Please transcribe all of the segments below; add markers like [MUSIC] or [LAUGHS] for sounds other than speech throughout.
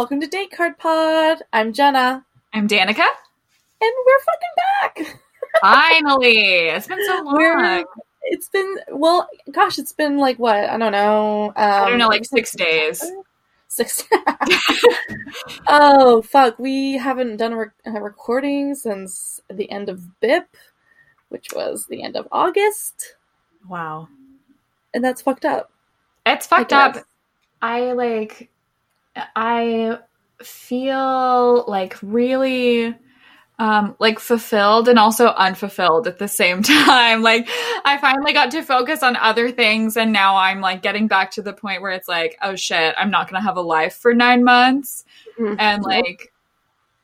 welcome to Date Card Pod. I'm Jenna, I'm Danica. and we're fucking back. [LAUGHS] Finally, it's been so long. We're- It's been well, gosh, it's been like what I don't know. Um, I don't know, like six days. Six. [LAUGHS] oh fuck, we haven't done a, rec- a recording since the end of BIP, which was the end of August, Wow, and that's fucked up. it's I fucked up. I like, I feel like really. Um, like fulfilled and also unfulfilled at the same [LAUGHS] time. Like I finally got to focus on other things and now I'm like getting back to the point where it's like, oh shit, I'm not gonna have a life for nine months. Mhm. And like,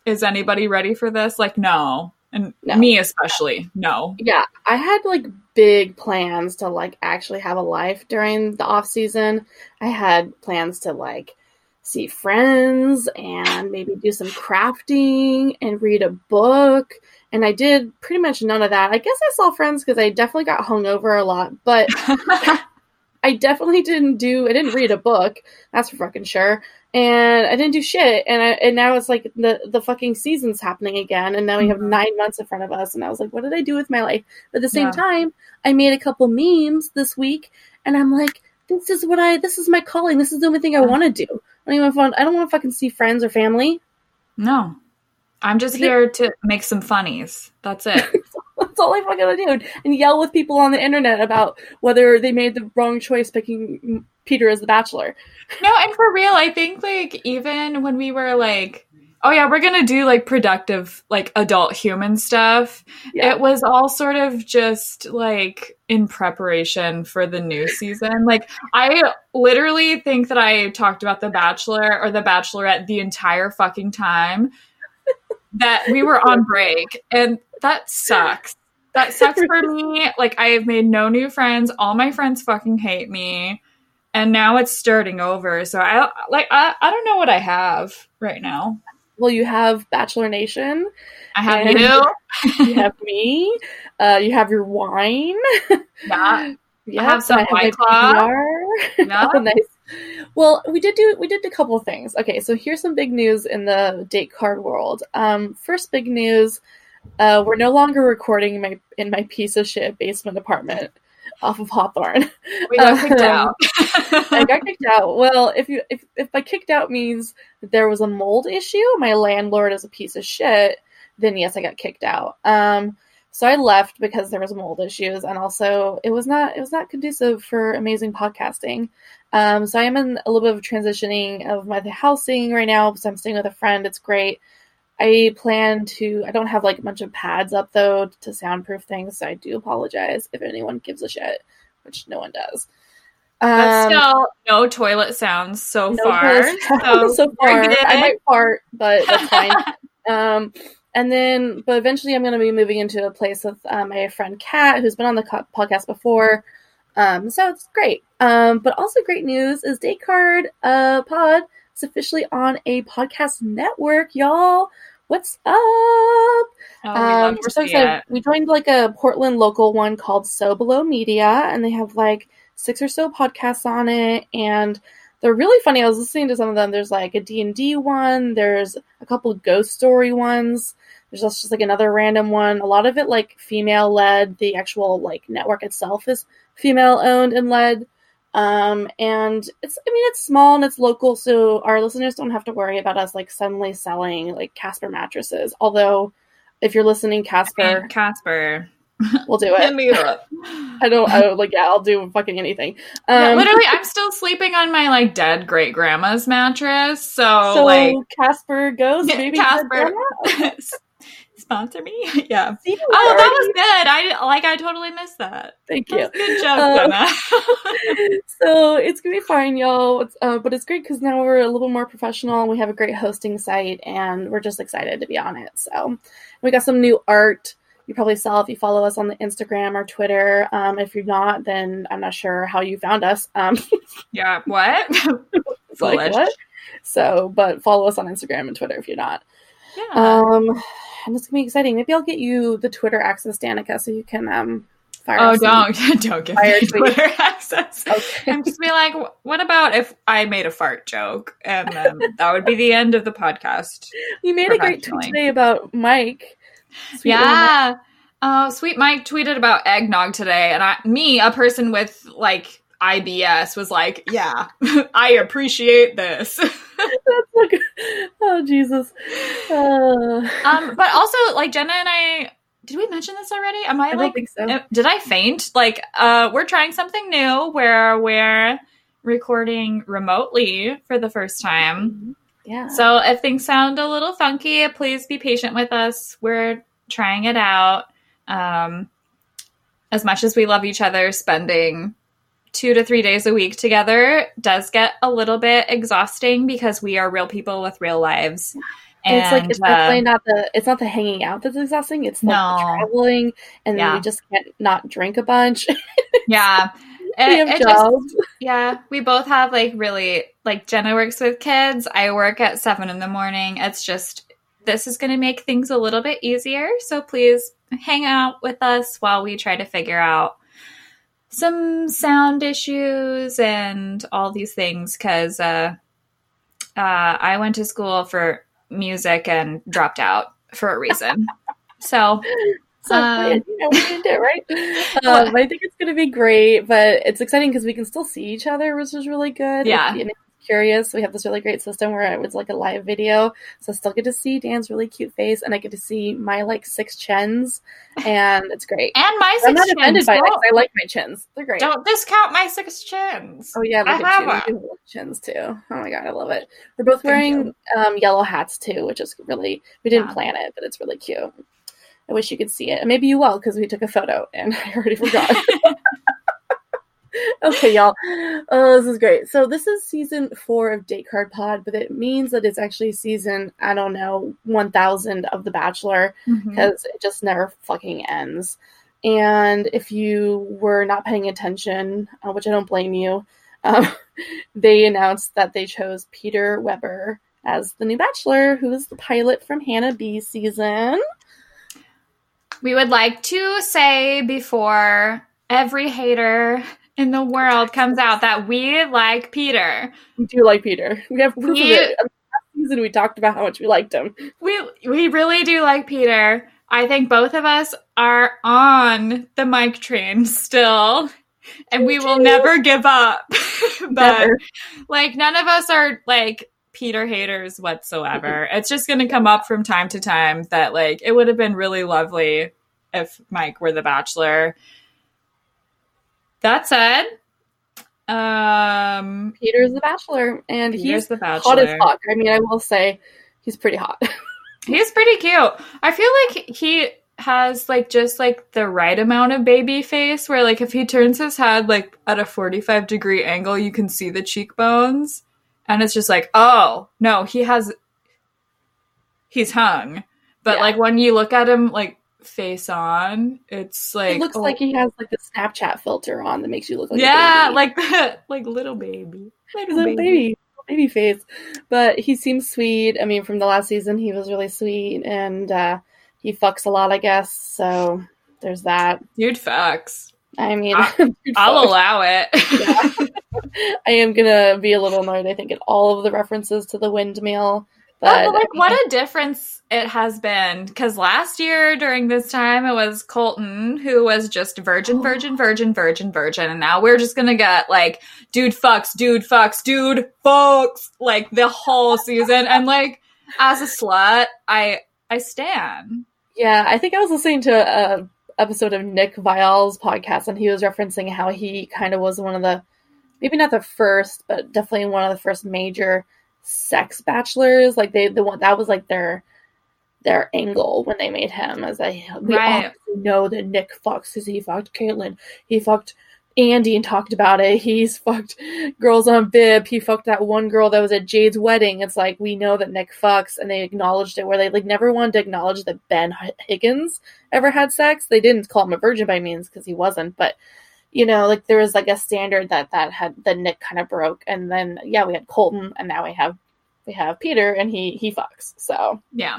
is anybody ready for this? Like, no. And No. me especially, no. yeah i had like big plans to like actually have a life during the off season i had plans to like see friends and maybe do some crafting and read a book and i did pretty much none of that i guess i saw friends because i definitely got hungover a lot but [LAUGHS] i definitely didn't do i didn't read a book that's for fucking sure and I didn't do shit, and I, and now it's like the the fucking season's happening again, and now we have Mhm. nine months in front of us, and I was like, what did I do with my life? But at the same Yeah. time, I made a couple memes this week, and I'm like, this is what I, this is my calling. This is the only thing I want to do. I don't even want, I don't want to fucking see friends or family. no. I'm just here to make some funnies. That's it. [LAUGHS] That's all I fucking do, and yell with people on the internet about whether they made the wrong choice picking Peter as the Bachelor. no, and for real, I think like even when we were like, oh yeah, we're gonna do like productive, like adult human stuff, Yeah. it was all sort of just like in preparation for the new season. Like I literally think that I talked about The Bachelor or The Bachelorette the entire fucking time [LAUGHS] that we were on break. And that sucks. That sucks for me. [LAUGHS] Like I have made no new friends. All my friends fucking hate me. And now it's starting over. So I like I, I don't know what I have right now. Well, you have Bachelor Nation. I have you. [LAUGHS] You have me. Uh, you have your wine. Yeah. Yeah, have some my White Claw. PBR. Yeah. Oh, nice. Well, we did do we did a couple of things. Okay, so here's some big news in the date card world. Um, first big news, uh, we're no longer recording in my in my piece of shit basement apartment off of Hawthorne. We got kicked [LAUGHS] Um, out. I got kicked out. Well, if you if if by kicked out means there was a mold issue, my landlord is a piece of shit, then yes, I got kicked out. Um, so I left because there was mold issues, and also it was not it was not conducive for amazing podcasting. Um, so I am in a little bit of transitioning of my housing right now. So I'm staying with a friend. It's great. I plan to. I don't have like a bunch of pads up though to soundproof things. So I do apologize if anyone gives a shit, which no one does. Um, still, no toilet sounds so no far. [LAUGHS] So, so far. I might fart, but that's fine. [LAUGHS] um, and then, but eventually, I'm going to be moving into a place with uh, my friend Kat, who's been on the co- podcast before. Um, so it's great. Um, but also great news is Date Card uh, Pod is officially on a podcast network, y'all. What's up? Oh, we um, we are so excited. it. We joined like a Portland local one called So Below Media, and they have like six or so podcasts on it, and they're really funny. I was listening to some of them. There's like a D and D one. There's a couple of ghost story ones. There's also just like another random one. A lot of it like female led. The actual like network itself is female owned and led. Um, and it's I mean it's small and it's local, so our listeners don't have to worry about us like suddenly selling like Casper mattresses. Although if you're listening, Casper, Casper. [LAUGHS] we'll do Hit it. me up. I don't. I don't like. Yeah, I'll do fucking anything. Yeah, Um, literally, I'm still sleeping on my like dead great grandma's mattress. So, so like, Casper goes. Maybe Casper, [LAUGHS] sponsor me. [LAUGHS] yeah. See, Oh, that was good. I like. I totally missed that. Thank That you. Good job, Um, so it's gonna be fine, y'all. Uh, but it's great because now we're a little more professional. We have a great hosting site, and we're just excited to be on it. So we got some new art. You probably saw if you follow us on the Instagram or Twitter. Um, if you're not, then I'm not sure how you found us. Um, [LAUGHS] yeah. What? [LAUGHS] like what? So, but follow us on Instagram and Twitter if you're not. Yeah. Um, and it's gonna be exciting. Maybe I'll get you the Twitter access, Danica, so you can um fire. Oh, don't [LAUGHS] don't give me. Twitter access. Okay. And just be like, what about if I made a fart joke? And then that would be the end of the podcast. You made a great tweet today about Mike. [LAUGHS] Sweet Mike. yeah. Uh, Sweet Mike tweeted about eggnog today, and I, me, a person with like IBS, was like, "Yeah, [LAUGHS] I appreciate this." [LAUGHS] That's like, oh Jesus. Uh, um, but also, like Jenna and I, did we mention this already? Am I, I don't like, think so. did I faint? Like, uh, we're trying something new where we're recording remotely for the first time. Yeah. So if things sound a little funky, please be patient with us. We're trying it out. Um, as much as we love each other, spending two to three days a week together does get a little bit exhausting because we are real people with real lives. And it's like it's uh, definitely not the it's not the hanging out that's exhausting. It's like No. the traveling, and then Yeah. we just can't not drink a bunch. [LAUGHS] yeah. It- it just- [LAUGHS] Yeah, we both have like really like Jenna works with kids. I work at seven in the morning. It's just this is going to make things a little bit easier. So please hang out with us while we try to figure out some sound issues and all these things because uh, uh, I went to school for music and dropped out for a reason. so So Um, you know, we did it right. [LAUGHS] Um, I think it's going to be great, but it's exciting because we can still see each other, which is really good. Yeah. If you're curious, we have this really great system where it was like a live video, so I still get to see Dan's really cute face, and I get to see my like six chins, and it's great. and my I'm six not offended chins. by it. I like my chins; they're great. don't discount my six chins. Oh yeah, I have you. You chins too. Oh my god, I love it. We're both Thank wearing um, yellow hats too, which is really we didn't Yeah. plan it, but it's really cute. I wish you could see it. Maybe you will because we took a photo and [LAUGHS] I already forgot. [LAUGHS] okay, y'all. Oh, this is great. So this is season four of Date Card Pod, but it means that it's actually season I don't know one thousand of The Bachelor because it just never fucking ends. And if you were not paying attention, uh, which I don't blame you, um, [LAUGHS] they announced that they chose Peter Weber as the new Bachelor, who is the pilot from Hannah B season. We would like to say before every hater in the world comes out that we like Peter. We do like Peter. We have proof We- of it. Last season, we talked about how much we liked him. We we really do like Peter. I think both of us are on the mic train still. And we will never give up. [LAUGHS] but Never. like none of us are like Peter haters whatsoever. [LAUGHS] It's just going to come up from time to time that like it would have been really lovely if Mike were the bachelor. That said, um Peter's the Bachelor, and Peter's he's the hot as bachelor. fuck. I mean, I will say he's pretty hot. [LAUGHS] He's pretty cute. I feel like he has like just like the right amount of baby face where like if he turns his head like at a 45 degree angle you can see the cheekbones and it's just like oh no he has he's hung but Yeah. like when you look at him like face on it's like it looks oh, like he has like the Snapchat filter on that makes you look like yeah a baby. like that [LAUGHS] like little baby He's a baby, baby face. But he seems sweet. I mean, from the last season, he was really sweet, and uh, he fucks a lot, I guess. So there's that. dude facts I mean, I, [LAUGHS] I'll allow it [LAUGHS] [LAUGHS] I am gonna be a little annoyed. I think at all of the references to the windmill. Oh, but, But, like, what a difference it has been. Because last year during this time, it was Colton who was just virgin, oh. virgin, virgin, virgin, virgin. And now we're just going to get like, dude fucks, dude fucks, dude fucks, like the whole season. And like, as a slut, I, I stand. Yeah, I think I was listening to a episode of Nick Viall's podcast, and he was referencing how he kind of was one of the, maybe not the first, but definitely one of the first major sex bachelors. Like they, the one that was like their their angle when they made him, as I we Right. obviously know that Nick fucks because he fucked Kaitlyn, he fucked Andi and talked about it. He's [LAUGHS] fucked girls on bib. He fucked that one girl that was at Jade's wedding. It's like we know that Nick fucks, and they acknowledged it. Where they like never wanted to acknowledge that Ben Higgins ever had sex. They didn't call him a virgin by means because he wasn't, but you know, like there was like a standard that that had that Nick kind of broke, and then yeah, we had Colton, and now we have we have Peter, and he he fucks. So Yeah.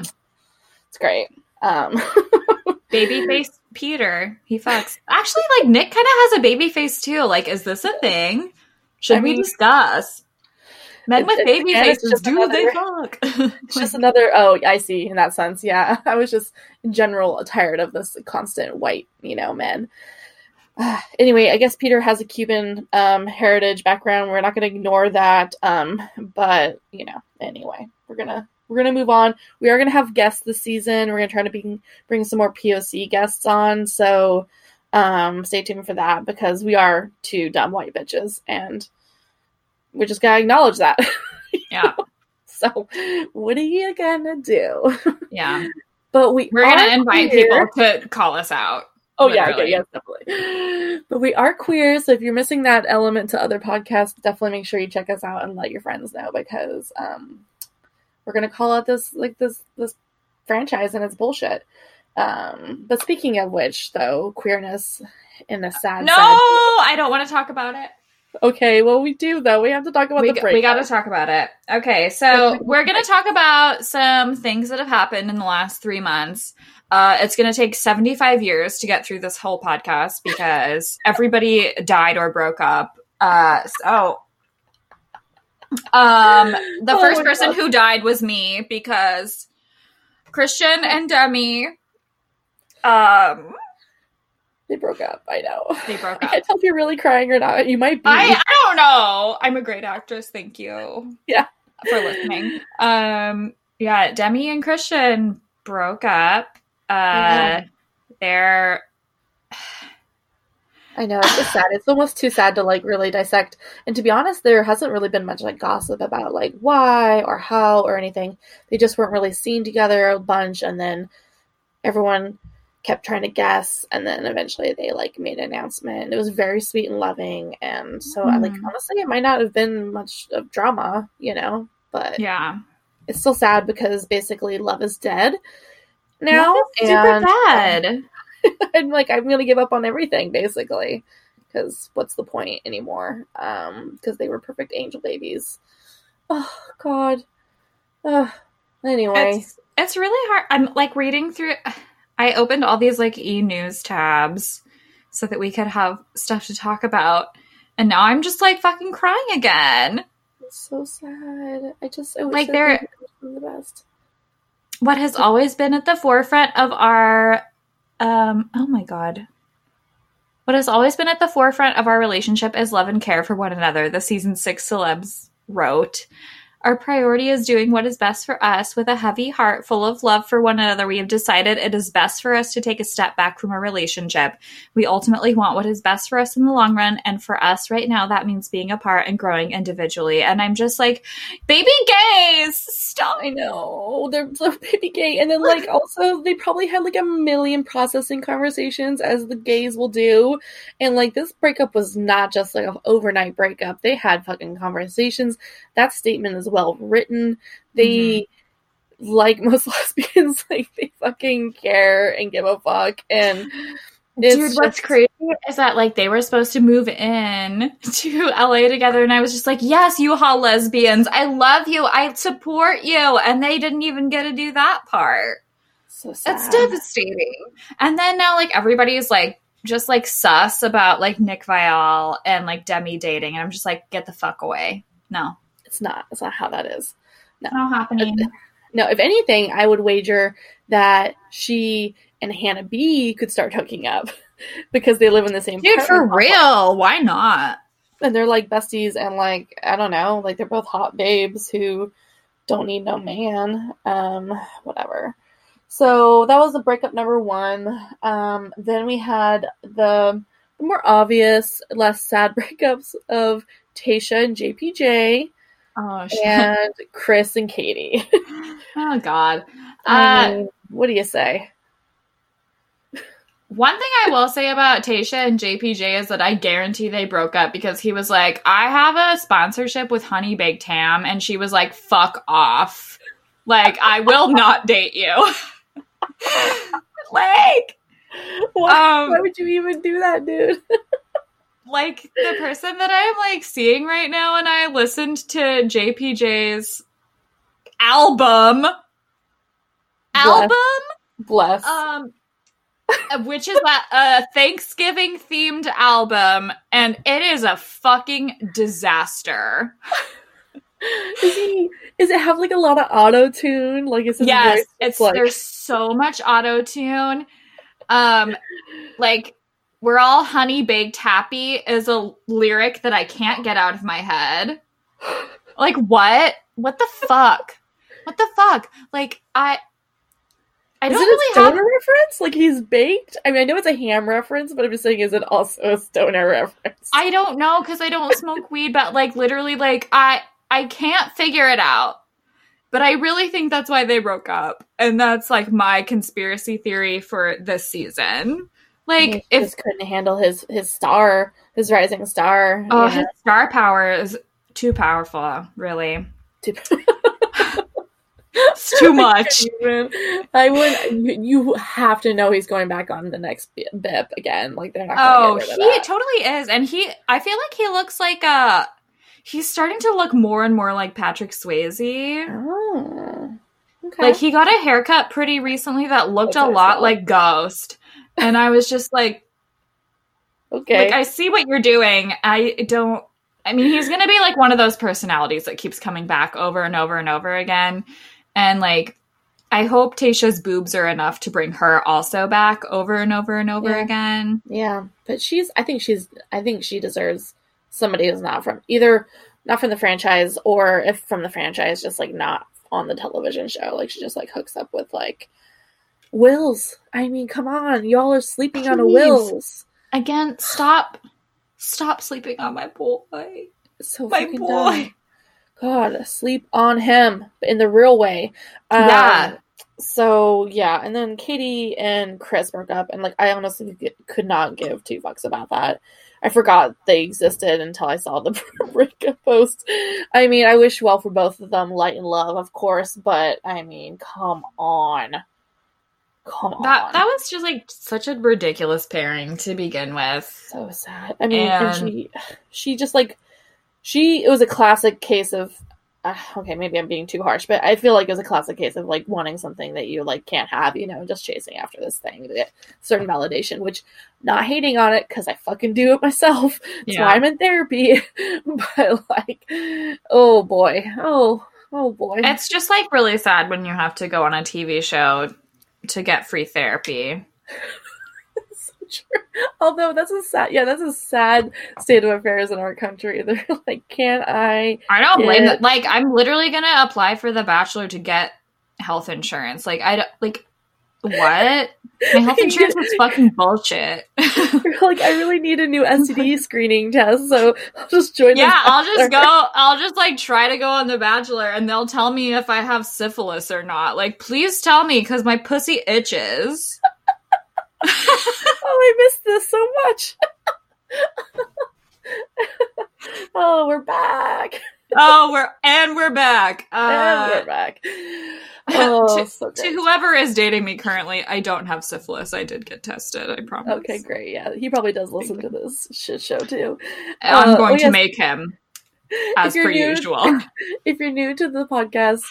it's great. Um, [LAUGHS] Babyface Peter. He fucks. Actually, like Nick kind of has a baby face too. Like, is this a thing? Should I we mean- discuss? Men with baby faces, just do they another- fuck? [LAUGHS] It's just another. Oh, I see. In that sense, yeah. [LAUGHS] I was just in general tired of this constant white, you know, men. Ah, [SIGHS] anyway, I guess Peter has a Cuban um, heritage background. We're not going to ignore that. Um, but you know, anyway, we're gonna we're gonna move on. We are gonna have guests this season. We're gonna try to bring bring some more POC guests on. So um, stay tuned for that because we are two dumb white bitches, and we just gotta acknowledge that. [LAUGHS] yeah, So, what are you gonna do? yeah. But we We're gonna invite queer. people to call us out. Oh yeah, literally. yeah, yes, definitely. But we are queer, so if you're missing that element to other podcasts, definitely make sure you check us out and let your friends know because um, we're gonna call out this like this this franchise and it's bullshit. Um, but speaking of which, though, queerness in a sad, No, sad I don't want to talk about it. Okay, well we do though. We have to talk about we, the break. we got to talk about it. Okay, so we're going to talk about some things that have happened in the last three months. Uh, it's going to take 75 years to get through this whole podcast because everybody died or broke up. Uh, so, um, the Oh first person God. who died was me because Kristian and Demi, um, They broke up. I know. they broke [LAUGHS] up. I can't tell if you're really crying or not. You might be. I, I don't know. I'm a great actress. Thank you. Yeah. For listening. Um yeah, Demi and Kristian broke up. Uh Yeah. they're I know it's just sad. It's almost too sad to like really dissect. And to be honest, there hasn't really been much like gossip about like why or how or anything. They just weren't really seen together a bunch, and then everyone kept trying to guess, and then eventually they like made an announcement. It was very sweet and loving, and so I like Mhm. honestly, it might not have been much of drama, you know, but yeah. it's still sad because basically love is dead now, is super bad. [LAUGHS] I'm like, I'm gonna give up on everything basically, because what's the point anymore? Um, because they were perfect angel babies. Oh God. Ugh. anyway, It's it's really hard. I'm like reading through [SIGHS] I opened all these like e-news tabs so that we could have stuff to talk about. And now I'm just like fucking crying again. it's so sad. I just I Like, they're- the best. what has always been at the forefront of our um oh my god. What has always been at the forefront of our relationship is love and care for one another the season six celebs wrote our priority is doing what is best for us with a heavy heart full of love for one another. We have decided it is best for us to take a step back from a relationship. We ultimately want what is best for us in the long run. And for us right now that means being apart and growing individually. And i'm just like baby gays stop. I know. They're [LAUGHS] so baby gay, and then like also they probably had like a million processing conversations as the gays will do, and like this breakup was not just like an overnight breakup. They had fucking conversations. That statement is well written. They mm-hmm. like most [LAUGHS] lesbians, like they fucking care and give a fuck, and it's Dude, what's crazy is that like they were supposed to move in [LAUGHS] to LA together, and I was just like, "Yes, you haul lesbians. I love you. I support you," and they didn't even get to do that part. So sad. It's devastating. And then now, like everybody's like just like sus about like Nick Viall and like Demi dating, and I'm just like, get the fuck away. No, It's not. It's not how that is. not happening. No, if anything, I would wager that she and Hannah B could start hooking up [LAUGHS] because they live in the same Dude, for real, why not? and they're like besties and like I don't know, like they're both hot babes who don't need no man. Um, whatever. So that was the breakup number one. Um, then we had the, the more obvious, less sad [LAUGHS] breakups of Tayshia and JPJ Oh shit. and Chris and Katie. [LAUGHS] oh god. I Uh, what do you say? One thing I will say about Tayshia and JPJ is that I guarantee they broke up because he was like, I have a sponsorship with Honey Baked Ham, and she was like, fuck off. Like, I will [LAUGHS] not date you. [LAUGHS] like, Why, Um, why would you even do that, dude? Like the person that I'm like seeing right now, and I listened to JPJ's album. Album? Bless. Um, which is a, a Thanksgiving themed album, and it is a fucking disaster. Is he? Is it have like a lot of auto tune? Like is his yes, it's like there's so much auto tune. Um, like we're all honey baked happy is a lyric that I can't get out of my head. [GASPS] Like what? What the fuck? What the fuck? Like I. I is don't it a really stoner have. reference? Like he's baked? I mean, I know it's a ham reference, but I'm just saying, is it also a stoner reference? I don't know because I don't smoke [LAUGHS] weed, but like literally, like I I can't figure it out. But I really think that's why they broke up, and that's like my conspiracy theory for this season. Like he if just couldn't handle his his star, his rising star. oh, you his star power is too powerful, really. know. [LAUGHS] It's too much. I would. You, have to know he's going back on the next bip again. Like they're not. Oh, he totally is, and he. I feel like he looks like a. He's starting to look more and more like Patrick Swayze. Oh, okay. Like he got a haircut pretty recently that looked That's a lot like Ghost, and I was just like, okay. like I see what you're doing. I don't. I mean, he's gonna be like one of those personalities that keeps coming back over and over and over again, and like. I hope Tayshia's boobs are enough to bring her also back over and over and over Yeah. again. Yeah, but she's. I think she's. I think she deserves somebody who's not from either not from the franchise or if from the franchise, just like not on the television show. Like she just like hooks up with like Wills. I mean, come on, y'all are sleeping on a Wills. Again, stop, stop sleeping on my boy. So My boy. dumb. God, sleep on him in the real way. Um, Yeah. So yeah, and then Katie and Chris broke up, and like I honestly could not give two fucks about that. I forgot they existed until I saw the [LAUGHS] breakup post. I mean, I wish well for both of them, light and love, of course, but I mean, come on, come on, That that was just like such a ridiculous pairing to begin with. so sad. I mean, and, And- she, she just like, she. It was a classic case of. Uh, okay, maybe I'm being too harsh, but I feel like it was a classic case of like wanting something that you like can't have, you know, just chasing after this thing to get certain validation. Which, not hating on it because I fucking do it myself. That's why I'm in therapy. [LAUGHS] but like, oh boy, oh oh boy, It's just like really sad when you have to go on a TV show to get free therapy. [LAUGHS] so true. Although that's a sad, yeah, that's a sad state of affairs in our country. [LAUGHS] They're like, can I? I don't blame. Like I'm literally gonna apply for the Bachelor to get health insurance. Like I don't like what my health [LAUGHS] insurance is fucking bullshit. [LAUGHS] [LAUGHS] like I really need a new STD screening test, so I'll just join. the yeah, I'll just go. I'll just like try to go on the Bachelor, and they'll tell me if I have syphilis or not. Like, please tell me because my pussy itches. Oh, I missed this so much. oh, we're back. Oh, we're and we're back. [LAUGHS] and Uh, we're back. [LAUGHS] Oh, to, so to whoever is dating me currently, I don't have syphilis. I did get tested. I promise. Okay, great. Yeah, he probably does listen to this shit show too. I'm Uh, going oh, to yes. make him [LAUGHS] as per new- usual. [LAUGHS] [LAUGHS] If you're new to the podcast,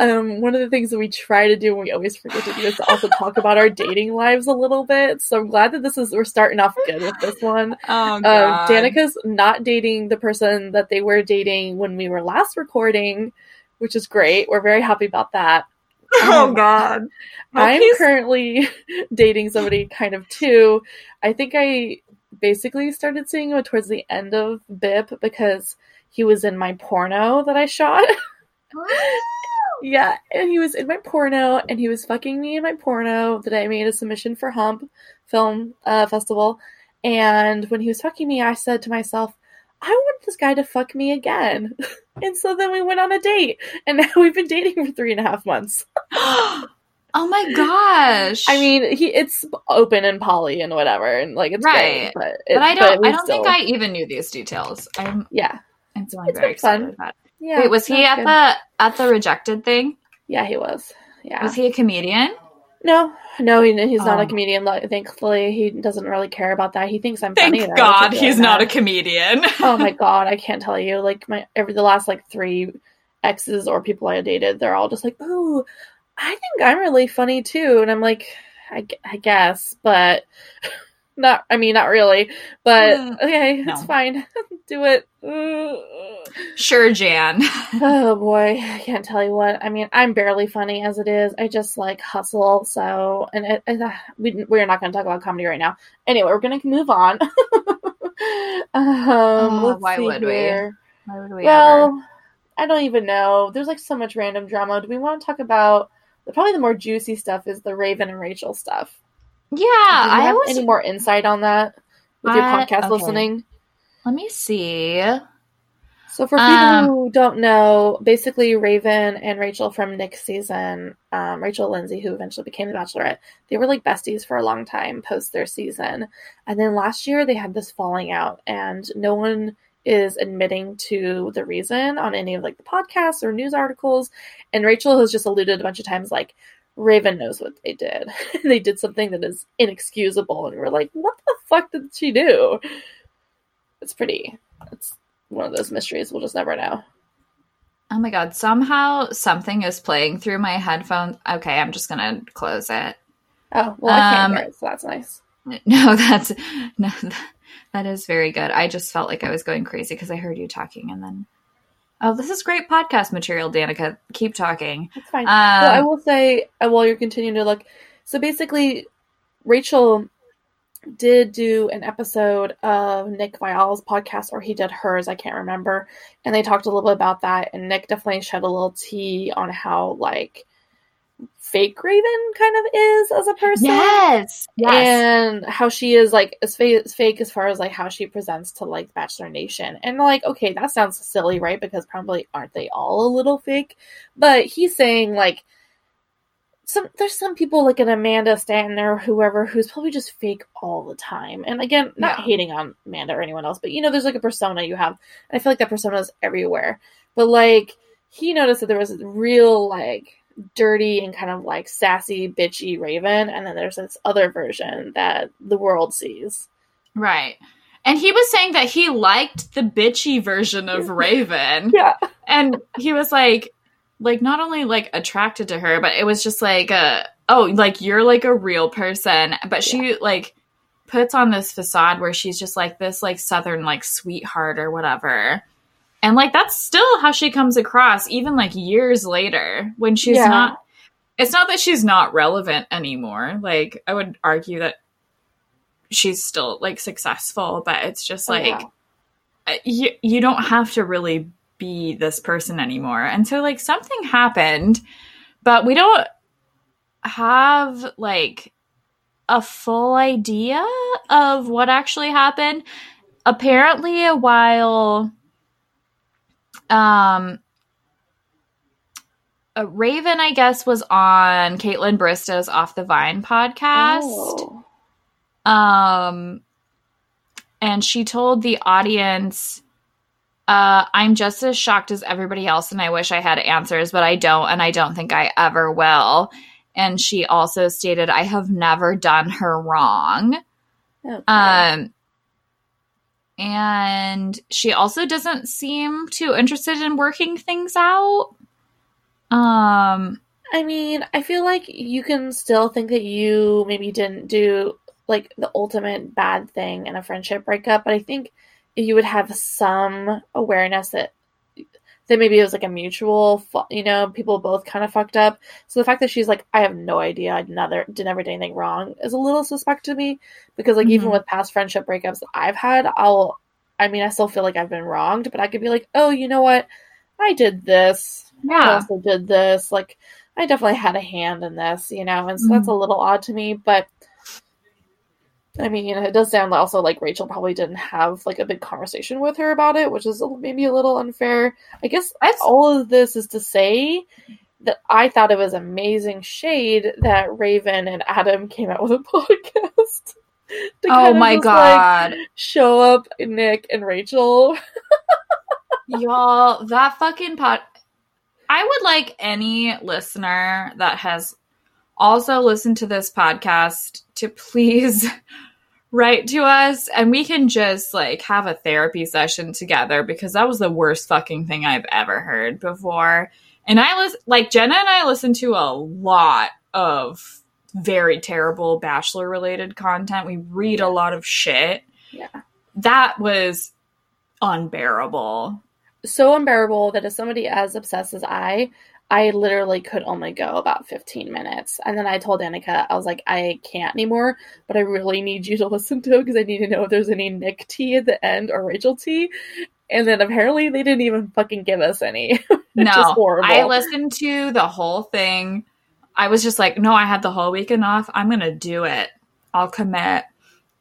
um, one of the things that we try to do and we always forget to do is to also talk about our dating lives a little bit. So I'm glad that this is we're starting off good with this one. Oh Um, god. Danica's not dating the person that they were dating when we were last recording, which is great. We're very happy about that. oh Um, god. I'm currently dating somebody kind of too. I think I basically started seeing him towards the end of BIP because he was in my porno that I shot. [LAUGHS] yeah, and he was in my porno and he was fucking me in my porno that I made a submission for Hump Film uh, Festival. And when he was fucking me, I said to myself, I want this guy to fuck me again. [LAUGHS] and so then we went on a date, and [LAUGHS] now we've been dating for three and a half months. oh my gosh. I mean, he it's open and poly and whatever, and like it's Right. great, but it, but I don't. we I don't think I even knew these details. I'm. Yeah, I'm It's very been fun. excited about. It. yeah. Wait, was he at good. the at the rejected thing? Yeah, he was. Yeah. Was he a comedian? no, no, he, he's not a Oh. comedian. Thankfully, he doesn't really care about that. He thinks I'm Thank funny. though, God which is really he's not a comedian. [LAUGHS] oh my god, I can't tell you. Like my every the last like three exes or people I dated, they're all just like, "Oh, I think I'm really funny too," and I'm like, I, I guess, but [LAUGHS] not. I mean, not really. But Mm, okay, no. it's fine. [LAUGHS] Do it. Sure, Jan. [LAUGHS] oh boy, I can't tell you what. I mean, I'm barely funny as it is. I just like hustle. So, and it, it, uh, we we're not going to talk about comedy right now. Anyway, we're going to move on. [LAUGHS] um, let's why would we? Why would we Well, ever? I don't even know. There's like so much random drama. Do we want to talk about probably the more juicy stuff is the Raven and Rachel stuff. Yeah, I have was. any more insight on that with your I- podcast okay. listening? Let me see. So for people Um, who don't know, basically Raven and Rachel from Nick's season, um, Rachel Lindsay, who eventually became the Bachelorette, they were like besties for a long time post their season, and then last year they had this falling out, and no one is admitting to the reason on any of like the podcasts or news articles, and Rachel has just alluded a bunch of times like. Raven knows what they did. [LAUGHS] they did something that is inexcusable, and we're like, "What the fuck did she do?" It's pretty. It's one of those mysteries we'll just never know. Oh my god, somehow something is playing through my headphones. Okay, I'm just gonna close it. Oh, well, I can't Um, hear it, so that's nice. [LAUGHS] No, that's no, [LAUGHS] that is very good. I just felt like I was going crazy because I heard you talking and then. Oh, this is great podcast material, Danica. Keep talking. That's fine. Um, well, I will say, uh, while you're continuing to look, so basically, Rachel did do an episode of Nick Viall's podcast, or he did hers, I can't remember. And they talked a little bit about that, and Nick definitely shed a little tea on how, like, fake Raven kind of is as a person. yes, yes, and how she is like as fake, as fake as far as like how she presents to like Bachelor Nation, and like okay, that sounds silly, right? Because probably aren't they all a little fake? But he's saying like some there's some people like an Amanda Stanton or whoever who's probably just fake all the time. And again, not Yeah. hating on Amanda or anyone else, but you know, there's like a persona you have, and I feel like that persona is everywhere. But like he noticed that there was a real like dirty and kind of like sassy, bitchy Raven, and then there's this other version that the world sees. right. And he was saying that he liked the bitchy version of [LAUGHS] Raven. Yeah, and he was like like not only like attracted to her but it was just like a oh like you're like a real person but she like puts on this facade where she's just like this like southern like sweetheart or whatever and like that's still how she comes across even like years later when she's Yeah. not it's not that she's not relevant anymore like i would argue that she's still like successful but it's just Oh, like yeah. uh, you you don't have to really be this person anymore. And so like something happened, but we don't have like a full idea of what actually happened. Apparently a while um uh, Raven, I guess, was on Kaitlyn Bristowe's Off the Vine podcast. Oh. Um, and she told the audience, uh, I'm just as shocked as everybody else, and I wish I had answers, but I don't, and I don't think I ever will. And she also stated, I have never done her wrong. Okay. Um, and she also doesn't seem too interested in working things out. Um, I mean, I feel like you can still think that you maybe didn't do like the ultimate bad thing in a friendship breakup, but I think you would have some awareness that that maybe it was like a mutual, fu- you know, people both kind of fucked up. So the fact that she's like, I have no idea, I never did never do anything wrong, is a little suspect to me because like even Mhm. with past friendship breakups that I've had, I'll, I mean, I still feel like I've been wronged, but I could be like, oh, you know what, I did this. I yeah. also did this. Like, I definitely had a hand in this, you know, and so that's a little odd to me. But I mean, it does sound also like Rachel probably didn't have like a big conversation with her about it, which is maybe a little unfair. I guess That's- all of this is to say that I thought it was amazing shade that Raven and Adam came out with a [LAUGHS] podcast. Oh my just, like, god. show up Nick and Rachel. [LAUGHS] Y'all, that fucking pot. I would like any listener that has also listen to this podcast to please [LAUGHS] write to us and we can just like have a therapy session together because that was the worst fucking thing I've ever heard before. And I was like Jenna and I listened to a lot of very terrible bachelor related content. We read a lot of shit. Yeah. That was unbearable. So unbearable that as somebody as obsessed as I, I literally could only go about 15 minutes. And then I told Annika, I was like, I can't anymore, but I really need you to [LAUGHS] listen to it because I need to know if there's any Nick tea at the end or Rachel tea. And then apparently they didn't even fucking give us any. [LAUGHS] no, horrible. I listened to the whole thing. I was just like, no, I had the whole weekend off. I'm going to do it. I'll commit.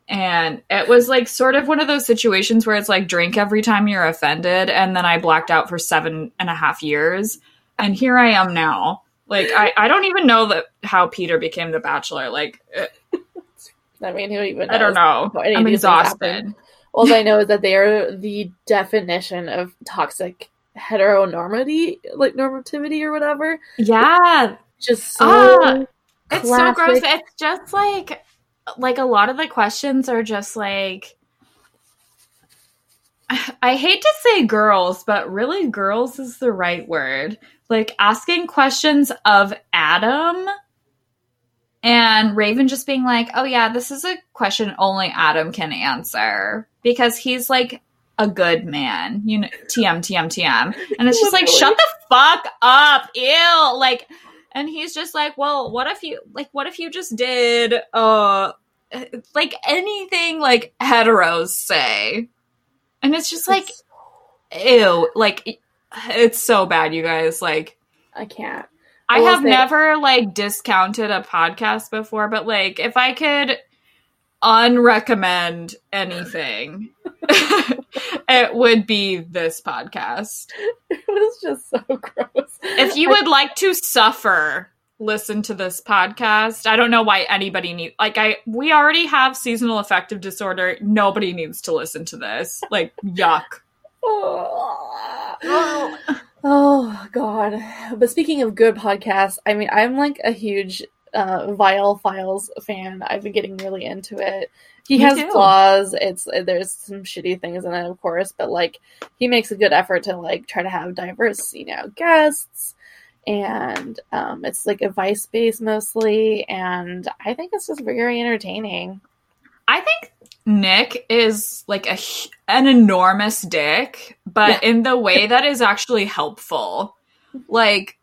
And it was like sort of one of those situations where it's like drink every time you're offended. And then I blacked out for seven and a half years. And here I am now. Like, I, I don't even know that how Peter became the bachelor. Like, I mean, who even I don't know. I'm of these things exhausted. All I know is that they are the definition of toxic heteronormity, like normativity or whatever. Yeah. Just so Ah, It's so gross. It's just like like a lot of the questions are just like [SIGHS] I hate to say girls, but really girls is the right word. Like asking questions of Adam and Raven just being like, "Oh yeah, this is a question only Adam can answer because he's like a good man." You know, TM TM TM. And it's just like, "Shut the fuck up." Ew. Like and he's just like, "Well, what if you like what if you just did uh like anything like heteros say?" And it's just like, ew, like it's so bad, you guys. Like I can't. I will have never like discounted a podcast before, but like if I could unrecommend anything, [LAUGHS] it would be this podcast. [LAUGHS] It was just so [LAUGHS] gross. If you would like to suffer, listen to this podcast. I don't know why anybody need like I we already have seasonal affective disorder. Nobody needs to listen to this. Like yuck. Oh. oh god. But speaking of good podcasts, I mean, I'm like a huge uh, Viall Files fan. I've been getting really into it. He Me has too. flaws. It's there's some shitty things in it, of course, but like he makes a good effort to like try to have diverse, you know, guests. And um, it's like advice based mostly, and I think it's just very entertaining. I think Nick is like a an enormous dick, but in the way that is actually helpful. Like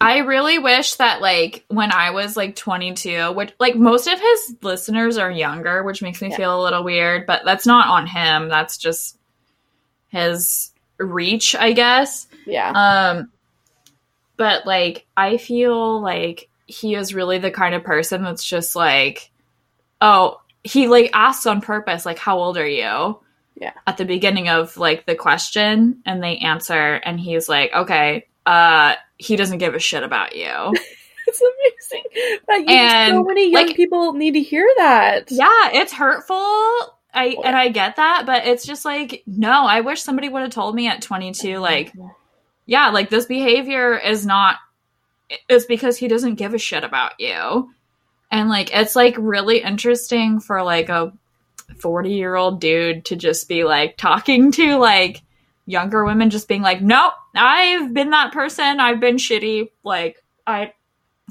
I really wish that like when I was like 22, which like most of his listeners are younger, which makes me Yeah. feel a little weird, but that's not on him. That's just his reach, I guess. Yeah, Um, but like, I feel like he is really the kind of person that's just like, oh, he like asks on purpose, like, how old are you? Yeah. At the beginning of like the question, and they answer, and he's like, okay, uh, he doesn't give a shit about you. [LAUGHS] it's amazing. But you, so many young like- people need to hear that. yeah, it's hurtful. I and I get that, but it's just like, no, I wish somebody would have told me at 22, like, yeah, like this behavior is not it's because he doesn't give a shit about you. And like it's like really interesting for like a 40 year old dude to just be like talking to like younger women just being like, Nope, I've been that person, I've been shitty. Like I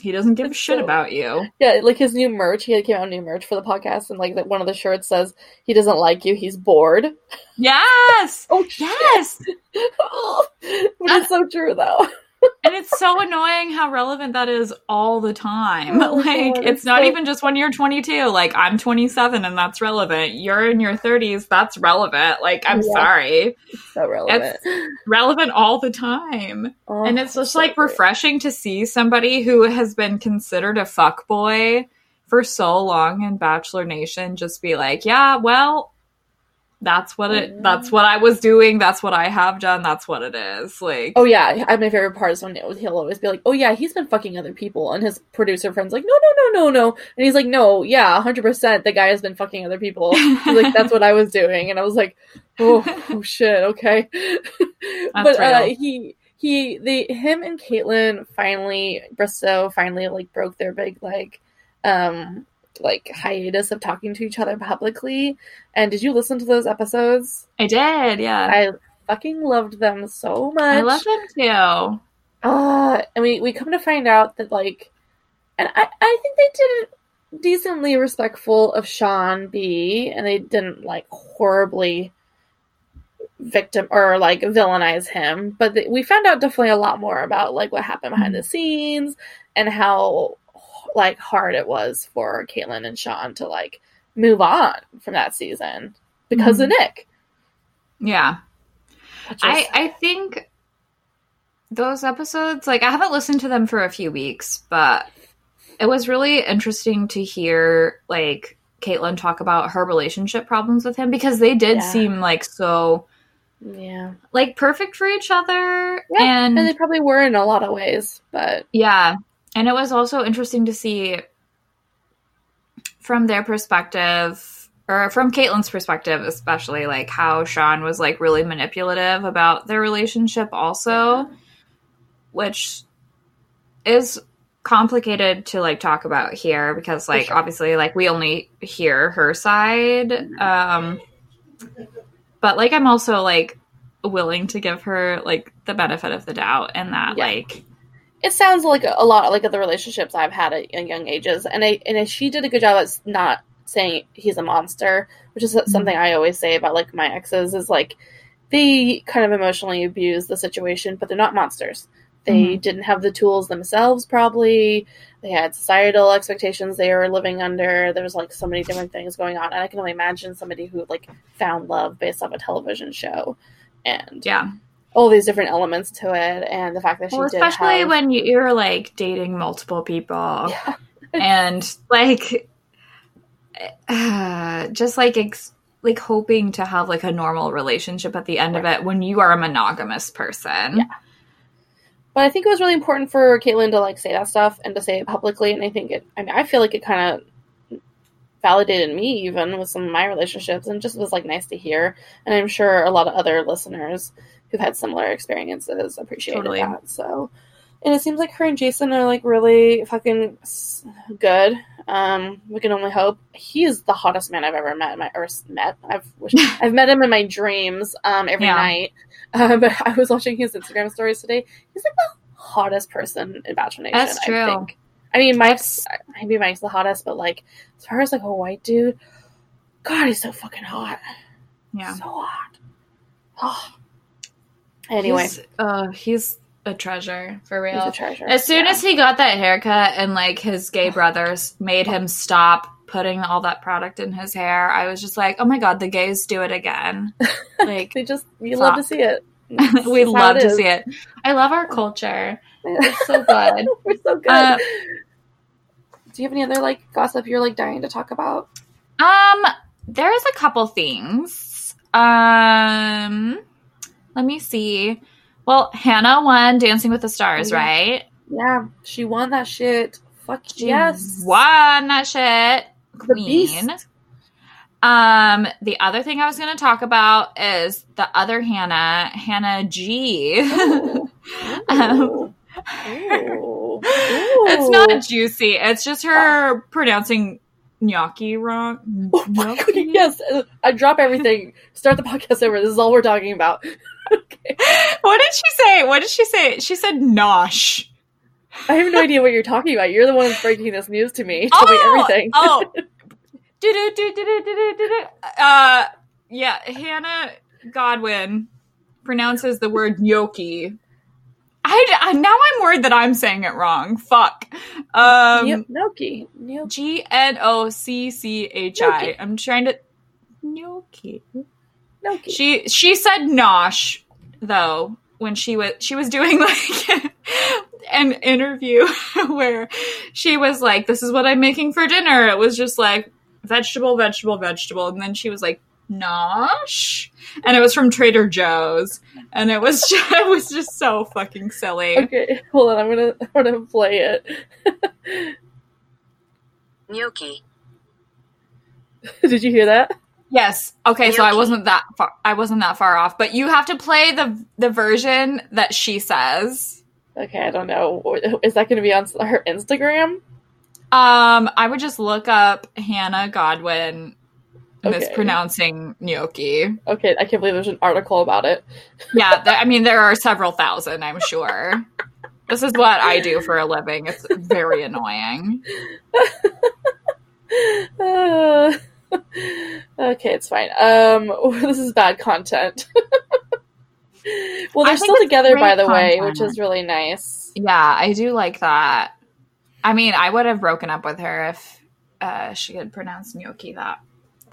he doesn't give a shit so- about you. Yeah, like his new merch. He came out new merch for the podcast, and like one of the shirts says he doesn't like you. He's bored. Yes. [LAUGHS] Oh Yes. [LAUGHS] but it's so true though. And it's so annoying how relevant that is all the time. [LAUGHS] Oh like God, it's it's not so- even just when you're 22. Like I'm 27 and that's relevant. You're in your 30s, that's relevant. Like I'm Yeah. sorry. So relevant. Relevant all the time. Oh, and it's just so like refreshing to see somebody who has been considered a fuckboy for so long in Bachelor Nation just be like, "Yeah, well, that's what it that's what I was doing. That's what I have done. That's what it is." Like Oh yeah, I, my favorite part is when it- he'll always be like, "Oh yeah, he's been fucking other people," and his producer friend's like, "No, no, no, no, no," and he's like, "No, yeah, hundred percent, the guy has been fucking other people." [LAUGHS] He's like, "That's what I was doing," and I was like, "Oh, [LAUGHS] oh shit, okay." but uh, he he they him and Kaitlyn finally Bristowe finally like broke their big like um like hiatus of talking to each other publicly. And did you listen to those episodes? I did, yeah. I fucking loved them so much. I love them too. Uh, and we, we come to find out that like and I, I think they did it decently respectful of Sean B, and they didn't like horribly victim or like villainize him. But the, we found out definitely a lot more about like what happened behind the scenes and how like hard it was for Kaitlyn and Shawn to like move on from that season because Mhm. of Nick. Yeah. is- I I think those episodes like I haven't listened to them for a few weeks, but it was really interesting to hear like Kaitlyn talk about her relationship problems with him because they did Yeah. seem like so yeah. like perfect for each other Yeah, and, and they probably were in a lot of ways, but yeah and it was also interesting to see from their perspective or from Kaitlyn's perspective especially like how Shawn was like really manipulative about their relationship also which is complicated to like talk about here because like sure. obviously like we only hear her side um but like i'm also like willing to give her like the benefit of the doubt and that Yeah. like it sounds like a, lot like the relationships I've had at, at young ages, and I and she did a good job at not saying he's a monster, which is mm-hmm. something I always say about like my exes is like they kind of emotionally abuse the situation, but they're not monsters. They mm-hmm. didn't have the tools themselves, probably. They had societal expectations they were living under. There was like so many different things going on, and I can only imagine somebody who like found love based off a television show, and yeah all these different elements to it, and the fact that she well did especially have- when you- you're like dating multiple people yeah. [LAUGHS] and like uh, [SIGHS] just like ex- like hoping to have like a normal relationship at the end of it when you are a monogamous person Yeah. But I think it was really important for Kaitlyn to like say that stuff and to say it publicly. And I think it, I mean, I feel like it kind of validated me even with some of my relationships and just was like nice to hear. And I'm sure a lot of other listeners who've had similar experiences appreciated Totally. that. So, and it seems like her and Jason are like really fucking good. Um, we can only hope. He is the hottest man I've ever met. In my or met. I've wished, [LAUGHS] I've met him in my dreams. Um, every Yeah. night. Um, [LAUGHS] but I was watching his Instagram stories today. He's like the hottest person in Bachelor Nation. That's true. I think. I mean, Mike's maybe Mike's the hottest, but like as far as like a white dude, God, he's so fucking hot. yeah So hot. Oh. Anyway, he's, uh, he's a treasure for he's real a treasure. as soon Yeah. as he got that haircut and like his gay [SIGHS] brothers made him stop putting all that product in his hair i was just like oh my god the gays do it again [LAUGHS] like they just you love to see it. [LAUGHS] we love to see it i love our culture it's so [LAUGHS] good We're so good. Uh, Do you have any other like gossip you're like dying to talk about? Um, there's a couple things. Um, let me see. Well, Hannah won Dancing with the Stars, Yeah. right? Yeah, she won that shit. Fuck She yes. won that shit. The. Queen. Um, the other thing I was going to talk about is the other Hannah, Hannah G. Ooh. [LAUGHS] Um, Ooh. Ooh. it's not juicy. It's just her pronouncing gnocchi wrong. Oh my God, Gnocchi? yes, I drop everything. Start the [LAUGHS] podcast over. This is all we're talking about okay. [LAUGHS] What did she say? What did she say? She said nosh. I have no [LAUGHS] idea what you're talking about. You're the one breaking this news to me. [LAUGHS] Tell oh, me everything. oh. Do do do do do do do Uh yeah, Hannah Godwin pronounces the word yoki. I, I, now I'm worried that I'm saying it wrong. Fuck. Um, gnocchi. G N O C C H I. I'm trying to gnocchi. Gnocchi. She she said nosh though when she was she was doing [LAUGHS] like an interview [LAUGHS] where she was like, "This is what I'm making for dinner." It was just like vegetable, vegetable, vegetable, and then she was like, "Nosh," and it was from Trader Joe's, and it was [LAUGHS] just, it was just so fucking silly. Okay, hold on. I'm gonna I'm gonna play it. Gnocchi. Did you hear that? Yes. Okay, so I wasn't that far. I wasn't that far off, but you have to play the the version that she says. Okay, I don't know. Is that gonna be on her Instagram? Um, I would just look up Hannah Godwin Okay. mispronouncing gnocchi. Okay, I can't believe there's an article about it. Yeah, [LAUGHS] there, I mean there are several thousand, I'm sure. This is what I do for a living. It's very annoying. Uh, [LAUGHS] [SIGHS] [LAUGHS] [LAUGHS] okay, it's fine. Um, [LAUGHS] this is bad content. [LAUGHS] well, they're still together, by the way, which is really nice. Yeah, I do like that. I mean, I would have broken up with her if uh, she had pronounced gnocchi that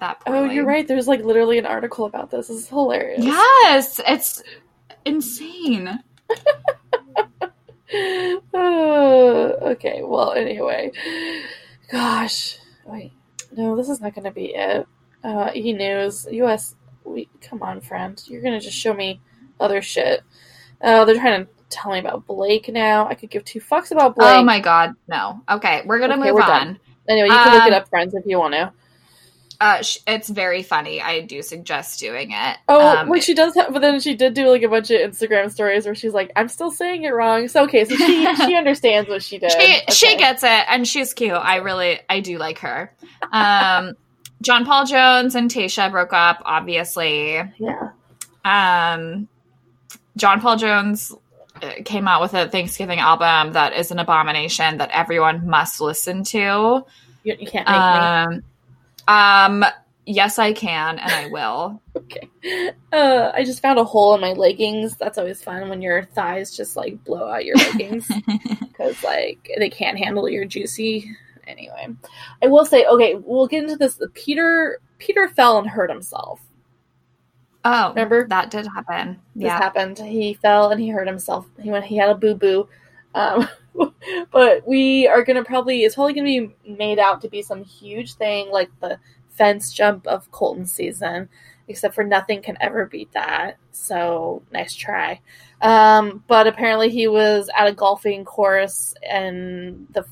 that poorly. Oh, you're right. There's like literally an article about this. This is hilarious. Yes, it's insane. Uh, okay, well, anyway. Gosh. Wait. No, this is not going to be it. Uh, E News, US. We, come on, friend. You're going to just show me other shit. Uh, they're trying to tell me about Blake now. I could give two fucks about Blake. Oh my god, no. Okay, we're gonna Okay, move we're on. done. Anyway, you can look it Um, up, friends, if you want to. Uh, sh- it's very funny. I do suggest doing it. Oh, Um, like she does have, but then she did do like a bunch of Instagram stories where she's like, "I'm still saying it wrong." So okay, so she [LAUGHS] she understands what she did. she she gets it, and she's cute. I really I do like her. Um, [LAUGHS] John Paul Jones and Tayshia broke up, obviously. yeah. Um, John Paul Jones uh, came out with a Thanksgiving album that is an abomination that everyone must listen to. You, you can't make me. Um, yes, I can, and I will. [LAUGHS] Okay. Uh, I just found a hole in my leggings. That's always fun when your thighs just like blow out your leggings [LAUGHS] because like they can't handle your juicy. Anyway, I will say, okay, we'll get into this. Peter Peter fell and hurt himself. oh, Remember? that did happen? This Yeah. happened. He fell and he hurt himself. He went. He had a boo boo. Um, [LAUGHS] [LAUGHS] but we are gonna probably. It's probably gonna be made out to be some huge thing like the fence jump of Colton season. Except for nothing can ever beat that. So nice try. Um, but apparently he was at a golfing course and the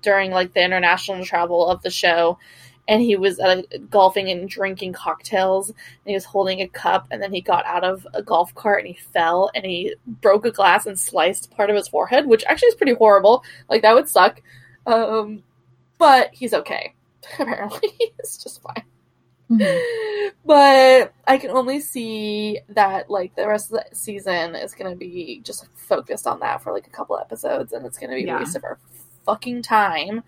during like the international travel of the show, and he was a, golfing and drinking cocktails and he was holding a cup and then he got out of a golf cart and he fell and he broke a glass and sliced part of his forehead which actually is pretty horrible. Like that would suck. Um but he's okay. [LAUGHS] Apparently [LAUGHS] it's just fine. Mhm. [LAUGHS] but i can only see that like the rest of the season is going to be just focused on that for like a couple episodes and it's going to be Yeah. a waste of our fucking time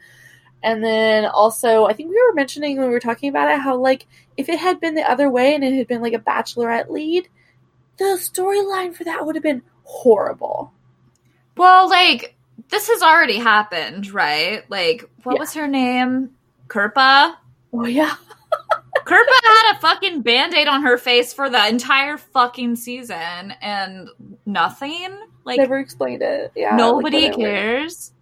and then also i think we were mentioning when we were talking about it how like if it had been the other way and it had been like a bachelorette lead the storyline for that would have been horrible Well, like this has already happened, right? Like, what Yeah. was her name? Kirpa. oh yeah [LAUGHS] Kirpa had a fucking band-aid on her face for the entire fucking season and nothing. Like never explained it yeah nobody whatever. cares.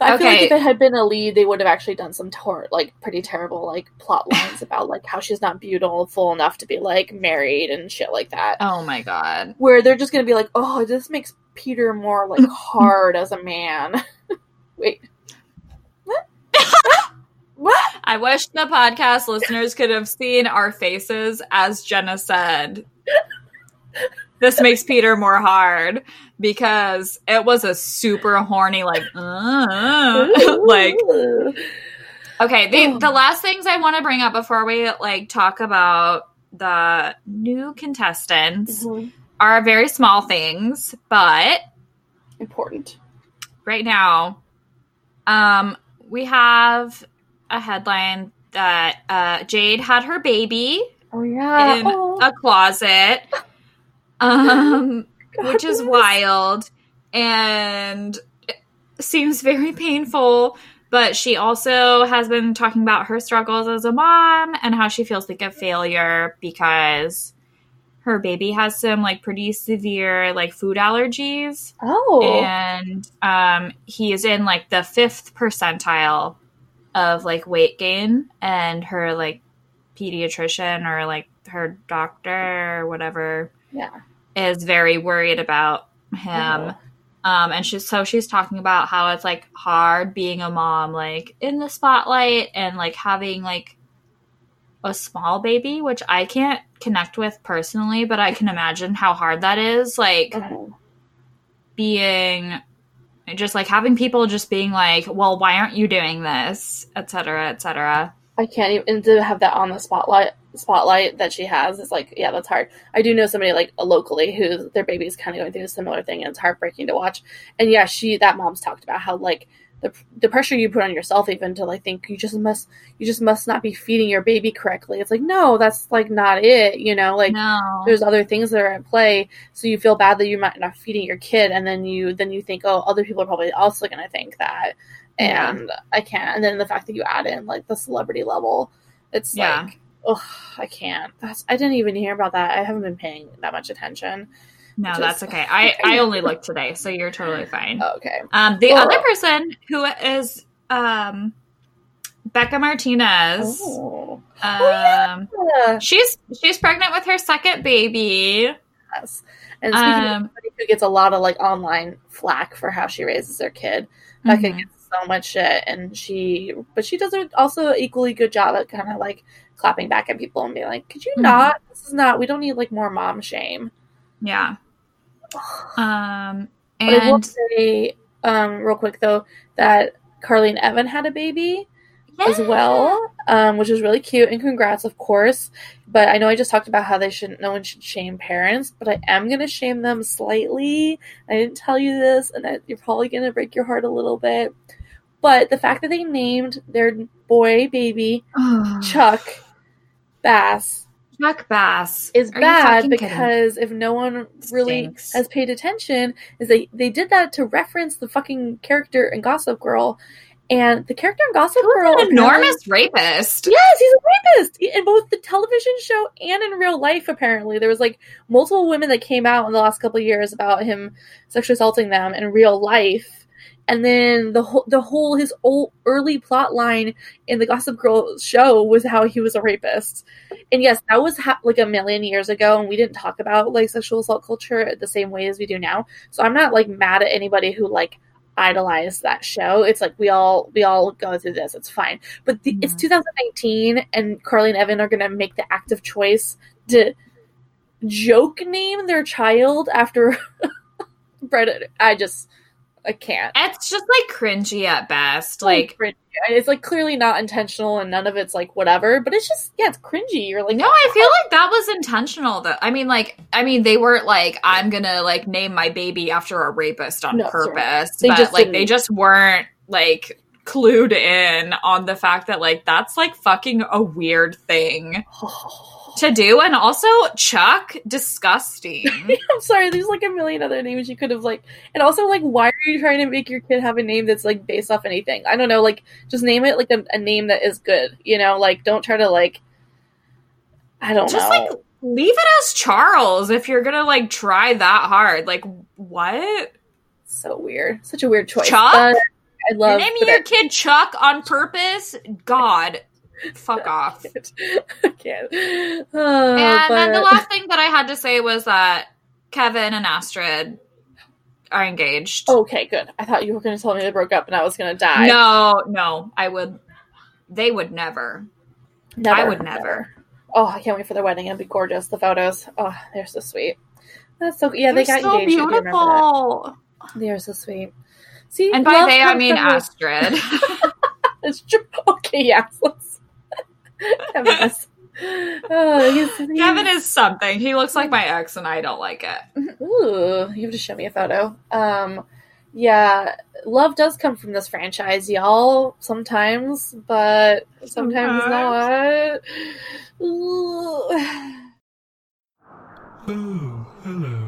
I feel like if it had been a lead, they would have actually done some tor- like pretty terrible like plot [LAUGHS] lines about like how she's not beautiful enough to be like married and shit like that. Oh my god. Where they're just gonna be like, oh, this makes Peter more like [LAUGHS] hard as a man. [LAUGHS] Wait, what? what? I wish the podcast listeners could have seen our faces as Jenna said. This makes Peter more hard because it was a super horny like uh, [LAUGHS] like Okay, the the last things I want to bring up before we like talk about the new contestants Mhm. are very small things, but important. right now um we have a headline that uh Jade had her baby Oh yeah, in oh, a closet. [LAUGHS] Um God which is wild and seems very painful. But she also has been talking about her struggles as a mom and how she feels like a failure because her baby has some like pretty severe like food allergies Oh, and um he is in like the fifth percentile of like weight gain and her like pediatrician or like her doctor or whatever yeah. Is very worried about him. Um, and she's so she's talking about how it's like hard being a mom, like in the spotlight and like having like a small baby, which I can't connect with personally, but I can imagine how hard that is. Like being just like having people just being like, well, why aren't you doing this, etc., etc. I can't even to have that on the spotlight spotlight that she has. It's like, yeah, that's hard. I do know somebody like locally who their baby's kind of going through a similar thing, and it's heartbreaking to watch. And yeah, she that mom's talked about how like the the pressure you put on yourself even to like think you just must you just must not be feeding your baby correctly. It's like no, that's like not it. You know, like no. there's other things that are at play. So you feel bad that you might not feeding your kid, and then you then you think, oh, other people are probably also going to think that and yeah. I can't. And then the fact that you add in like the celebrity level, it's yeah. like, oh, I can't. That's I didn't even hear about that. I haven't been paying that much attention. No, that's okay. I [LAUGHS] I only looked today, so you're totally fine. okay. Um, the other person who is um Bekah Martinez. Oh. Um, oh, yeah. she's she's pregnant with her second baby. Yes. And speaking um, of somebody who gets a lot of like online flack for how she raises their kid, Bekah mm-hmm. gets so much shit and she but she does a, also equally good job at kind of like clapping back at people and being like could you mm-hmm. not this is not we don't need like more mom shame yeah [SIGHS] um and but I will say um real quick though that Carly and Evan had a baby yeah. as well, um, which is really cute. And congrats, of course. But I know I just talked about how they shouldn't, no one should shame parents, but I am going to shame them slightly. I didn't tell you this, and I, you're probably going to break your heart a little bit. But the fact that they named their boy baby [SIGHS] Chuck Bass Chuck Bass is Are bad because kidding? if no one really Stinks. has paid attention, is they they did that to reference the fucking character in Gossip Girl, and the character in Gossip Girl, an enormous rapist. Yes, he's a rapist in both the television show and in real life. Apparently, there was like multiple women that came out in the last couple years about him sexually assaulting them in real life. And then the whole the whole his old early plot line in the Gossip Girl show was how he was a rapist. And yes, that was ha- like a million years ago, and we didn't talk about like sexual assault culture the same way as we do now. So I'm not like mad at anybody who like idolized that show. It's like we all we all go through this. It's fine. But the, mm-hmm. it's 2019, and Carly and Evan are going to make the active choice to joke name their child after [LAUGHS] Brett. I just I can't. It's just like cringy at best. Like, like it's like clearly not intentional, and none of it's like whatever. But it's just yeah, it's cringy. You're like, no, I feel like that was intentional. Though I mean, like, I mean, they weren't like, I'm gonna like name my baby after a rapist on no, purpose. They but just like, didn't. they just weren't like clued in on the fact that like that's like fucking a weird thing. [SIGHS] [SIGHS] [SIGHS] to do and also chuck disgusting. [LAUGHS] I'm sorry there's like a million other names you could have like and also like why are you trying to make your kid have a name that's like based off anything? I don't know like just name it like a, a name that is good you know? Like don't try to like i don't just know. like leave it as charles if you're gonna like try that hard. Like what? So weird. Such a weird choice. Chuck? But I love naming your kid Chuck on purpose. God, fuck [LAUGHS] off. I can't. Oh, and but... then the last thing that I had to say was that Kevin and Astrid are engaged. Okay, good. I thought you were going to tell me they broke up and I was going to die. No, no, I would. They would never. Never. I would never. never. Oh, I can't wait for their wedding. It'll be gorgeous. The photos. Oh, they're so sweet. That's so yeah. They're they got so engaged. Beautiful. They're so sweet. See, and by they I mean Astrid. [LAUGHS] it's true. Okay, yes. Let's [LAUGHS] Kevin is. [SIGHS] Oh, he's, he's... Kevin is something. He looks like my ex, and I don't like it. Ooh, you have to show me a photo. Um, yeah, love does come from this franchise, y'all. Sometimes, but sometimes, sometimes. not. Ooh. Oh, hello.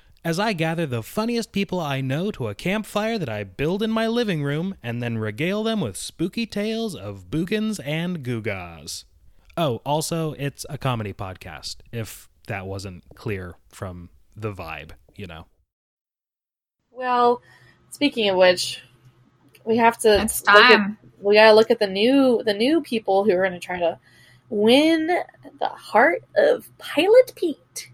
as I gather the funniest people I know to a campfire that I build in my living room and then regale them with spooky tales of bookins and googas. Oh, also, it's a comedy podcast, if that wasn't clear from the vibe, you know. Well, speaking of which, we have to it's time. At, we gotta look at the new the new people who are gonna try to win the heart of Pilot Pete.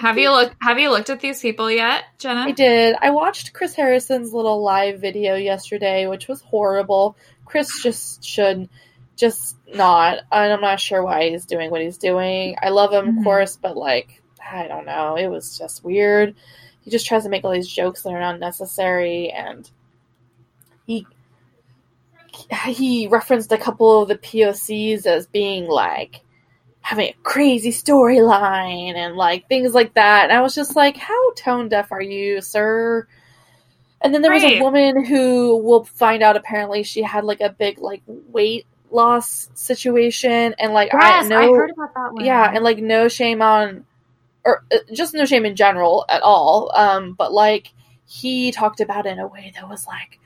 Have you looked have you looked at these people yet, Jenna? I did. I watched Chris Harrison's little live video yesterday, which was horrible. Chris just should just not. And I'm not sure why he's doing what he's doing. I love him, of Mhm. course, but like, I don't know. It was just weird. He just tries to make all these jokes that are unnecessary, and he he referenced a couple of the POCs as being like having a crazy storyline and like things like that. And I was just like, how tone deaf are you, sir? And then there was a woman who will find out apparently she had like a big like weight loss situation and like yes, I know I heard about that one. yeah, and like no shame on, or uh, just no shame in general at all. Um, but like he talked about it in a way that was like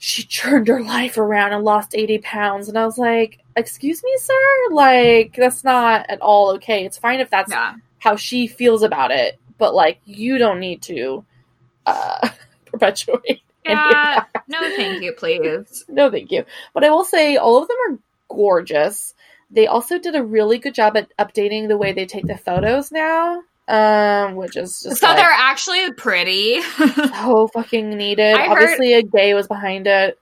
she turned her life around and lost eighty pounds, and I was like, "Excuse me, sir, like that's not at all okay. It's fine if that's yeah. how she feels about it, but like you don't need to uh, [LAUGHS] perpetuate." Yeah. No, thank you, please. [LAUGHS] No, thank you. But I will say all of them are gorgeous. They also did a really good job at updating the way they take the photos now, um, which is just so like, they're actually pretty. [LAUGHS] so fucking needed. I heard- Obviously, a gay was behind it.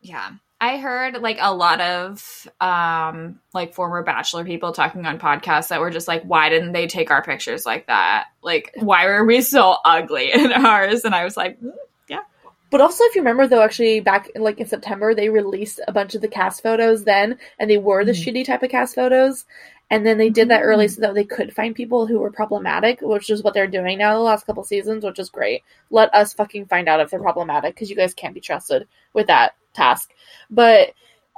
yeah. I heard like a lot of um like former bachelor people talking on podcasts that were just like why didn't they take our pictures like that? Like why were we so ugly [LAUGHS] in ours? And I was like "Mm, But also, if you remember, though, actually back in like in September, they released a bunch of the cast photos then, and they were the Mhm. shitty type of cast photos. And then they did that early Mhm. so that they could find people who were problematic, which is what they're doing now the last couple seasons, which is great. Let us fucking find out if they're problematic because you guys can't be trusted with that task. But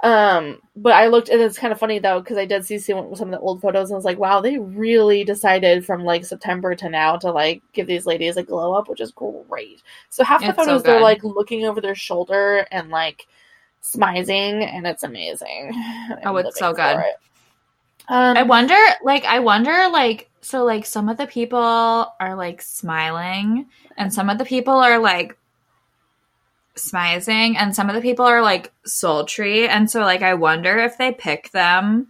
um but I looked and it's kind of funny though because I did see some some of the old photos and I was like, wow, they really decided from like September to now to like give these ladies a glow up, which is great. So half the It's so photos they're like looking over their shoulder and like smizing and it's amazing. [LAUGHS] Oh, it's so good. it. Um, I wonder, like, I wonder, like, so, like, some of the people are, like, smiling, and some of the people are, like, smizing, and some of the people are, like, sultry. And so, like, I wonder if they pick them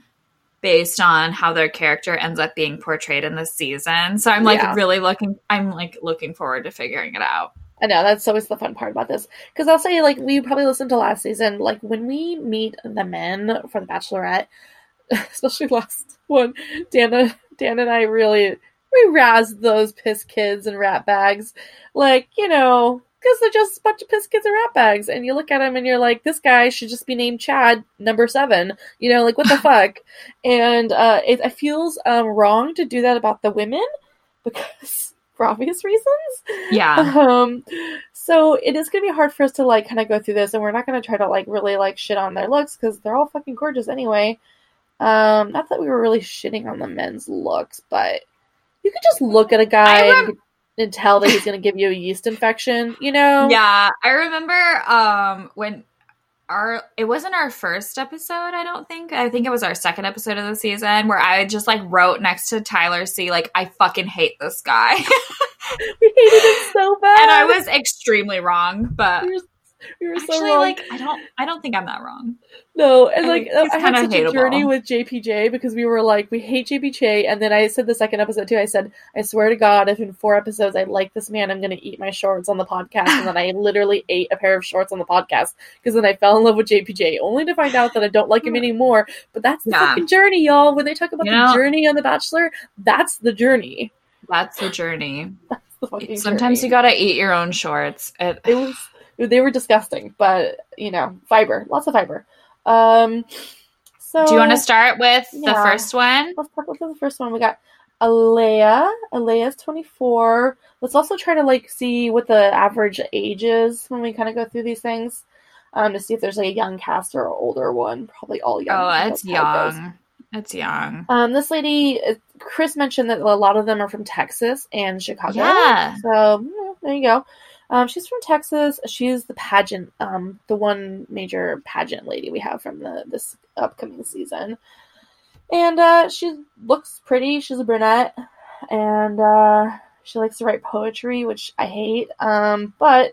based on how their character ends up being portrayed in the season. So I'm, like, Yeah. really looking, I'm, like, looking forward to figuring it out. I know that's always the fun part about this because I'll say like we probably listened to last season. Like when we meet the men for the Bachelorette, [LAUGHS] especially last one, Dana, Dan and I really we razzed those piss kids and rat bags, like you know because they're just a bunch of piss kids and rat bags. And you look at them and you're like, this guy should just be named Chad number seven. You know, like what the [LAUGHS] fuck? And uh, it, it feels um, wrong to do that about the women [LAUGHS] because for obvious reasons. Yeah. Um, so it is gonna be hard for us to like kind of go through this, and we're not gonna try to like really like shit on their looks because they're all fucking gorgeous anyway. Um, not that we were really shitting on the men's looks, but you could just look at a guy rem- and, and tell that he's gonna give you a yeast infection. You know? [LAUGHS] Yeah, I remember um when our it wasn't our first episode, I don't think. I think it was our second episode of the season where I just like wrote next to Tyler C like I fucking hate this guy. [LAUGHS] we hated him so bad, and I was extremely wrong, but We were, we were so actually wrong. like I don't I don't think I'm that wrong. No, and I like I had such a journey with JPJ because we were like, we hate JPJ, and then I said the second episode too. I said, I swear to God, if in four episodes I like this man, I'm gonna eat my shorts on the podcast, and then I [LAUGHS] literally ate a pair of shorts on the podcast because then I fell in love with JPJ, only to find out that I don't like him anymore. But that's the Yeah. fucking journey, y'all. When they talk about You the know- journey on The Bachelor, that's the journey. That's the journey. [LAUGHS] The fucking Sometimes journey. you gotta eat your own shorts. It, it was they were disgusting, but you know, fiber, lots of fiber. Um, so do you want to start with the first one? let's talk about the first one. We got Alayah. Alayah's 24. Let's also try to like see what the average age is when we kind of go through these things. Um, to see if there's like a young cast or older one. Probably all young. Oh, it's that's how it goes. young. It's young. Um, this lady, uh, Chris mentioned that a lot of them are from Texas and Chicago. Yeah. So mm, there you go. Um, she's from Texas. She's the pageant, um, the one major pageant lady we have from the this upcoming season. And uh, she looks pretty. She's a brunette, and uh, she likes to write poetry, which I hate. Um, but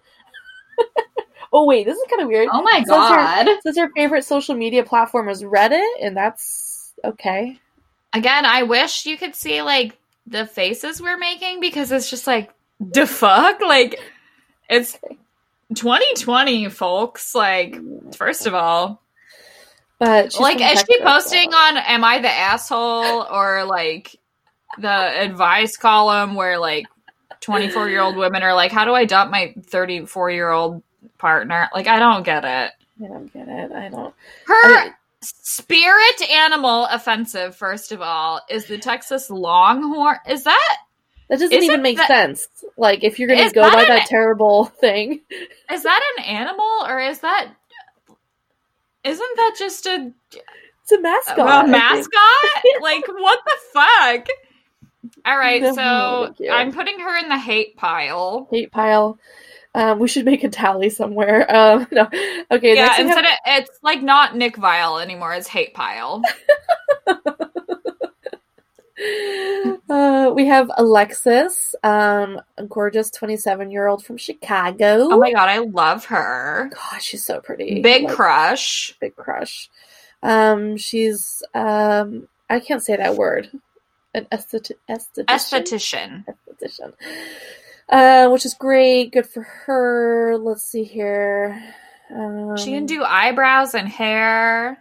[LAUGHS] oh wait, this is kind of weird. Oh my Says her- god. Says her favorite social media platform is Reddit, and that's okay. Again, I wish you could see like the faces we're making because it's just like the fuck like it's 2020 folks like first of all But she's like is she posting on am i the asshole or like the advice column where like 24 year old women are like how do i dump my 34 year old partner like i don't get it I don't get it. I don't. her I- spirit animal offensive first of all is the texas longhorn is that That doesn't Isn't even make that- sense. Like if you're gonna go that by an- that terrible [LAUGHS] thing, is that an animal or is that isn't that just a, it's a mascot. a think. mascot [LAUGHS] like what the fuck all right No, so i'm putting her in the hate pile Hate pile. Um, we should make a tally somewhere. [LAUGHS] Um, no. Okay. yeah we have- instead of it's like not Nick Viall anymore it's hate pile uh, we have Alexis, um, a gorgeous 27 year old from Chicago. oh my god i love her God, she's so pretty. big Like, crush Big crush. Um, she's, um, I can't say that word. An esthet- esthetician. esthetician Esthetician. Uh, which is great. Good for her. Let's see here. Um, she can do eyebrows and hair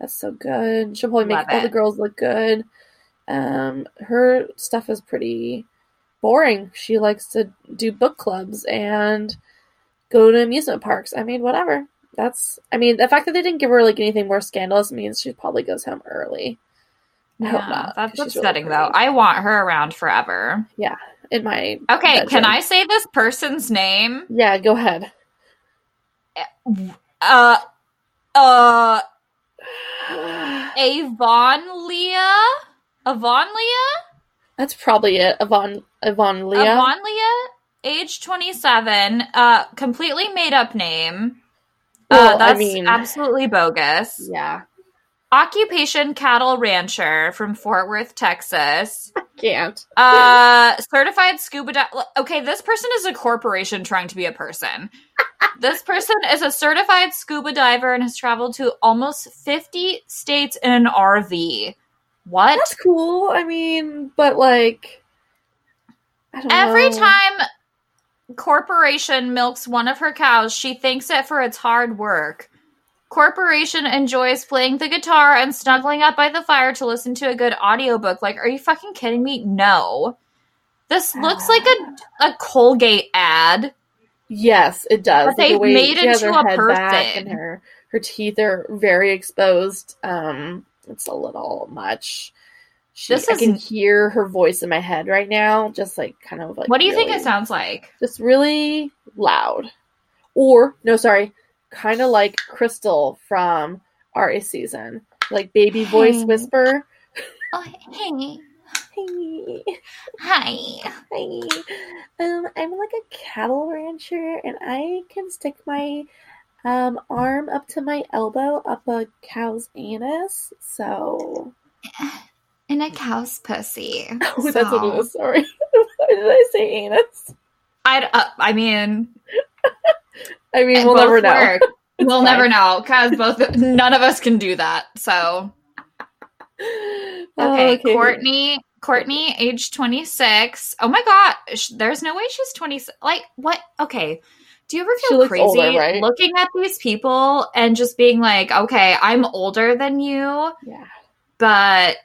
That's so good. She'll probably Love make all the girls look good. Um, her stuff is pretty boring. She likes to do book clubs and go to amusement parks. I mean, whatever. That's. I mean, the fact that they didn't give her like anything more scandalous means she probably goes home early. I hope Yeah, not. That's she's really upsetting, though. I want her around forever. Yeah. In my Okay, bedroom. can I say this person's name? Yeah, go ahead. Uh, uh, [SIGHS] Avonlea? Avonlea? That's probably it. Yvonne, Yvonne Leah. Avon Leah? Age 27. Uh, completely made up name. Well, uh, I that's mean- absolutely bogus. Yeah, Occupation cattle rancher from Fort Worth, Texas. can't. Uh, certified scuba dive. Okay, this person is a corporation trying to be a person. [LAUGHS] this person is a certified scuba diver and has traveled to almost 50 states in an RV. What? That's cool. I mean, but like, I don't Every know. time corporation milks one of her cows, she thanks it for its hard work. Corporation enjoys playing the guitar and snuggling up by the fire to listen to a good audiobook. Like, are you fucking kidding me? No. This looks like a, a Colgate ad. Yes, it does. But Like, the they've made it her a person. her her teeth are very exposed. Um, it's a little much. She, This I can hear her voice in my head right now, just like kind of like. What do you think it sounds like? Just really loud, or no, sorry, kind of like Krystal from Arie season, like baby voice whisper. Oh, hey. Hey. Hi. Hi. Um, I'm like a cattle rancher, and I can stick my um arm up to my elbow up a cow's anus. So In a cow's pussy. [LAUGHS] oh, that's what it is. Sorry, [LAUGHS] why did I say anus? I'd, uh, I mean, I mean, we'll never know. work. [LAUGHS] we'll fine. never know because both none of us can do that. So [SIGHS] Oh, okay, Courtney, Courtney, age twenty six. Oh my gosh, there's no way she's twenty. Like what? Okay. Do you ever feel crazy older, right? looking at these people and just being like, okay, I'm older than you, Yeah, but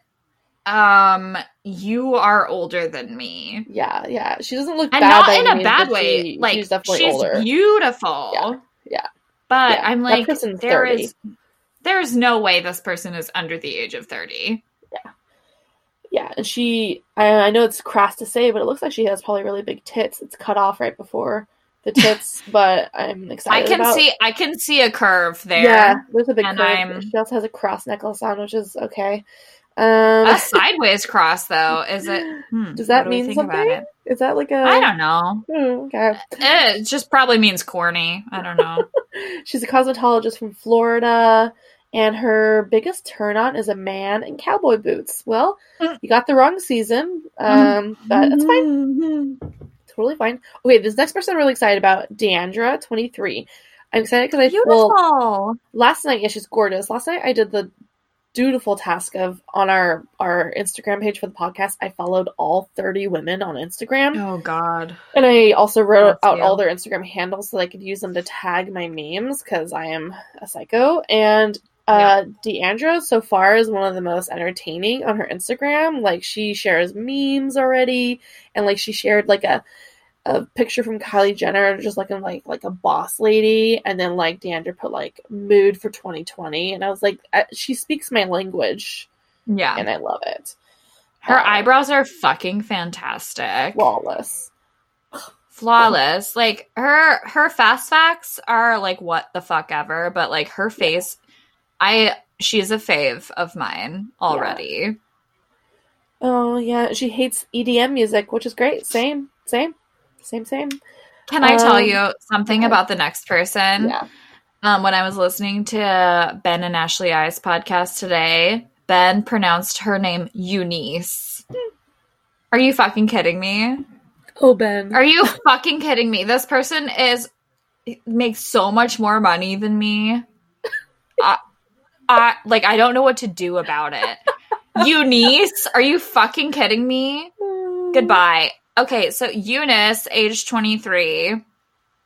um, you are older than me. yeah, yeah. She doesn't look and bad not in a bad way. she- like she's definitely she's older. beautiful. Yeah, yeah. But Yeah, I'm like, there 30. is, there's no way this person is under the age of thirty. Yeah, Yeah. and she, I, I know it's crass to say, but it looks like she has probably really big tits. It's cut off right before the tits, [LAUGHS] but I'm excited. I can about- see, I can see a curve there. Yeah, there's a big and curve. I'm- She also has a cross necklace on, which is okay. Um, A sideways cross, though, is it? [GASPS] hmm, Does that do mean something? is that like a? I don't know. Hmm, okay. It just probably means corny. I don't know. [LAUGHS] She's a cosmetologist from Florida, and her biggest turn on is a man in cowboy boots. Well, Mm. you got the wrong season, um, but it's fine. [LAUGHS] Totally fine. Okay, this next person I'm really excited about, Deandra, 23. I'm excited because I Beautiful. well last night. Yeah, she's gorgeous. Last night I did the dutiful task of on our our Instagram page for the podcast. I followed all thirty women on Instagram, Oh God. and I also wrote That's out you. all their Instagram handles so I could use them to tag my memes because I am a psycho. And uh, Deandra so far is one of the most entertaining on her Instagram. Like she shares memes already, and like she shared like a a picture from Kylie Jenner just looking like like a boss lady, and then like Deandra put like mood for 2020, and I was like, I, she speaks my language, Yeah. and I love it. Her Uh, eyebrows are fucking fantastic. flawless. Flawless. Like her her fast facts are like what the fuck ever, but like her face I she's a fave of mine already. Oh yeah, she hates EDM music, which is great. Same, same, same, same. Can I tell Um, you something okay. about the next person? Yeah. Um, when I was listening to Ben and Ashley I's podcast today, Ben pronounced her name Eunice. Are you fucking kidding me? Oh Ben. Are you fucking kidding me? This person is makes so much more money than me. [LAUGHS] I, I like I don't know what to do about it. Eunice, [LAUGHS] are you fucking kidding me? Goodbye. Okay, so Eunice, age 23.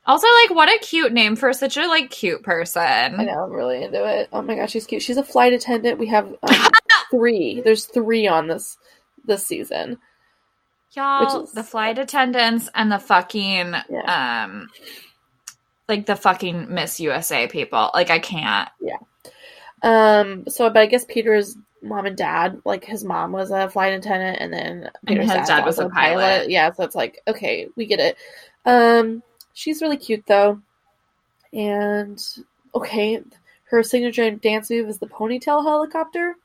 Also, like, what a cute name for such a like cute person. I know, I'm really into it. Oh my gosh, she's cute. She's a flight attendant. We have um, [LAUGHS] three. There's three on this this season. Y'all, is- the flight attendants and the fucking um like the fucking Miss USA people. Like I can't. Um. So, but I guess Peter's mom and dad, like his mom was a flight attendant, and then Peter's his dad was a pilot. Yeah, so it's like okay, we get it. Um. She's really cute though, and okay, her signature dance move is the ponytail helicopter.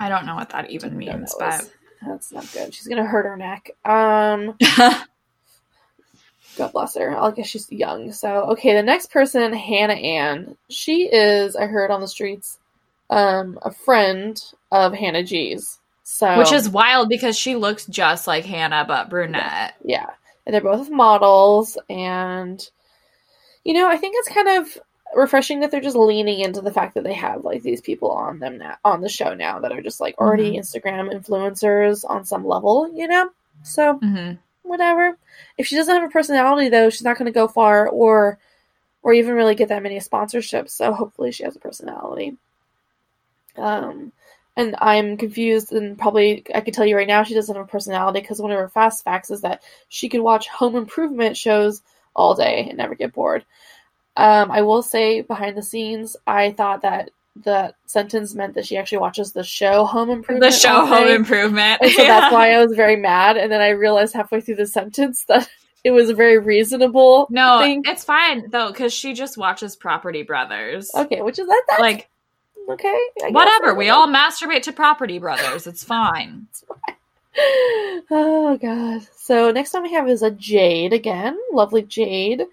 I don't know what that even means, knows? but that's not good. She's gonna hurt her neck. Um. [LAUGHS] God bless her. I guess she's young. So, okay, the next person, Hannah Ann. She is, I heard on the streets, um, a friend of Hannah G's. So, which is wild because she looks just like Hannah but brunette. yeah, and they're both models, and you know, I think it's kind of refreshing that they're just leaning into the fact that they have like these people on them now on the show now that are just like already Instagram influencers on some level, you know. So hmm whatever. If she doesn't have a personality though, she's not going to go far or or even really get that many sponsorships. So hopefully she has a personality. Um and I'm confused and probably I could tell you right now she doesn't have a personality because one of her fast facts is that she could watch home improvement shows all day and never get bored. Um I will say behind the scenes I thought that the sentence meant that she actually watches the show Home Improvement. The show Home. Improvement. And so [LAUGHS] that's why I was very mad. And then I realized halfway through the sentence that it was a very reasonable No, thing. it's fine though because she just watches Property Brothers. Okay, which is that that's Like okay. I whatever, we all masturbate to Property Brothers. It's fine. [LAUGHS] Oh god. So next time we have is a Jade again. Lovely Jade.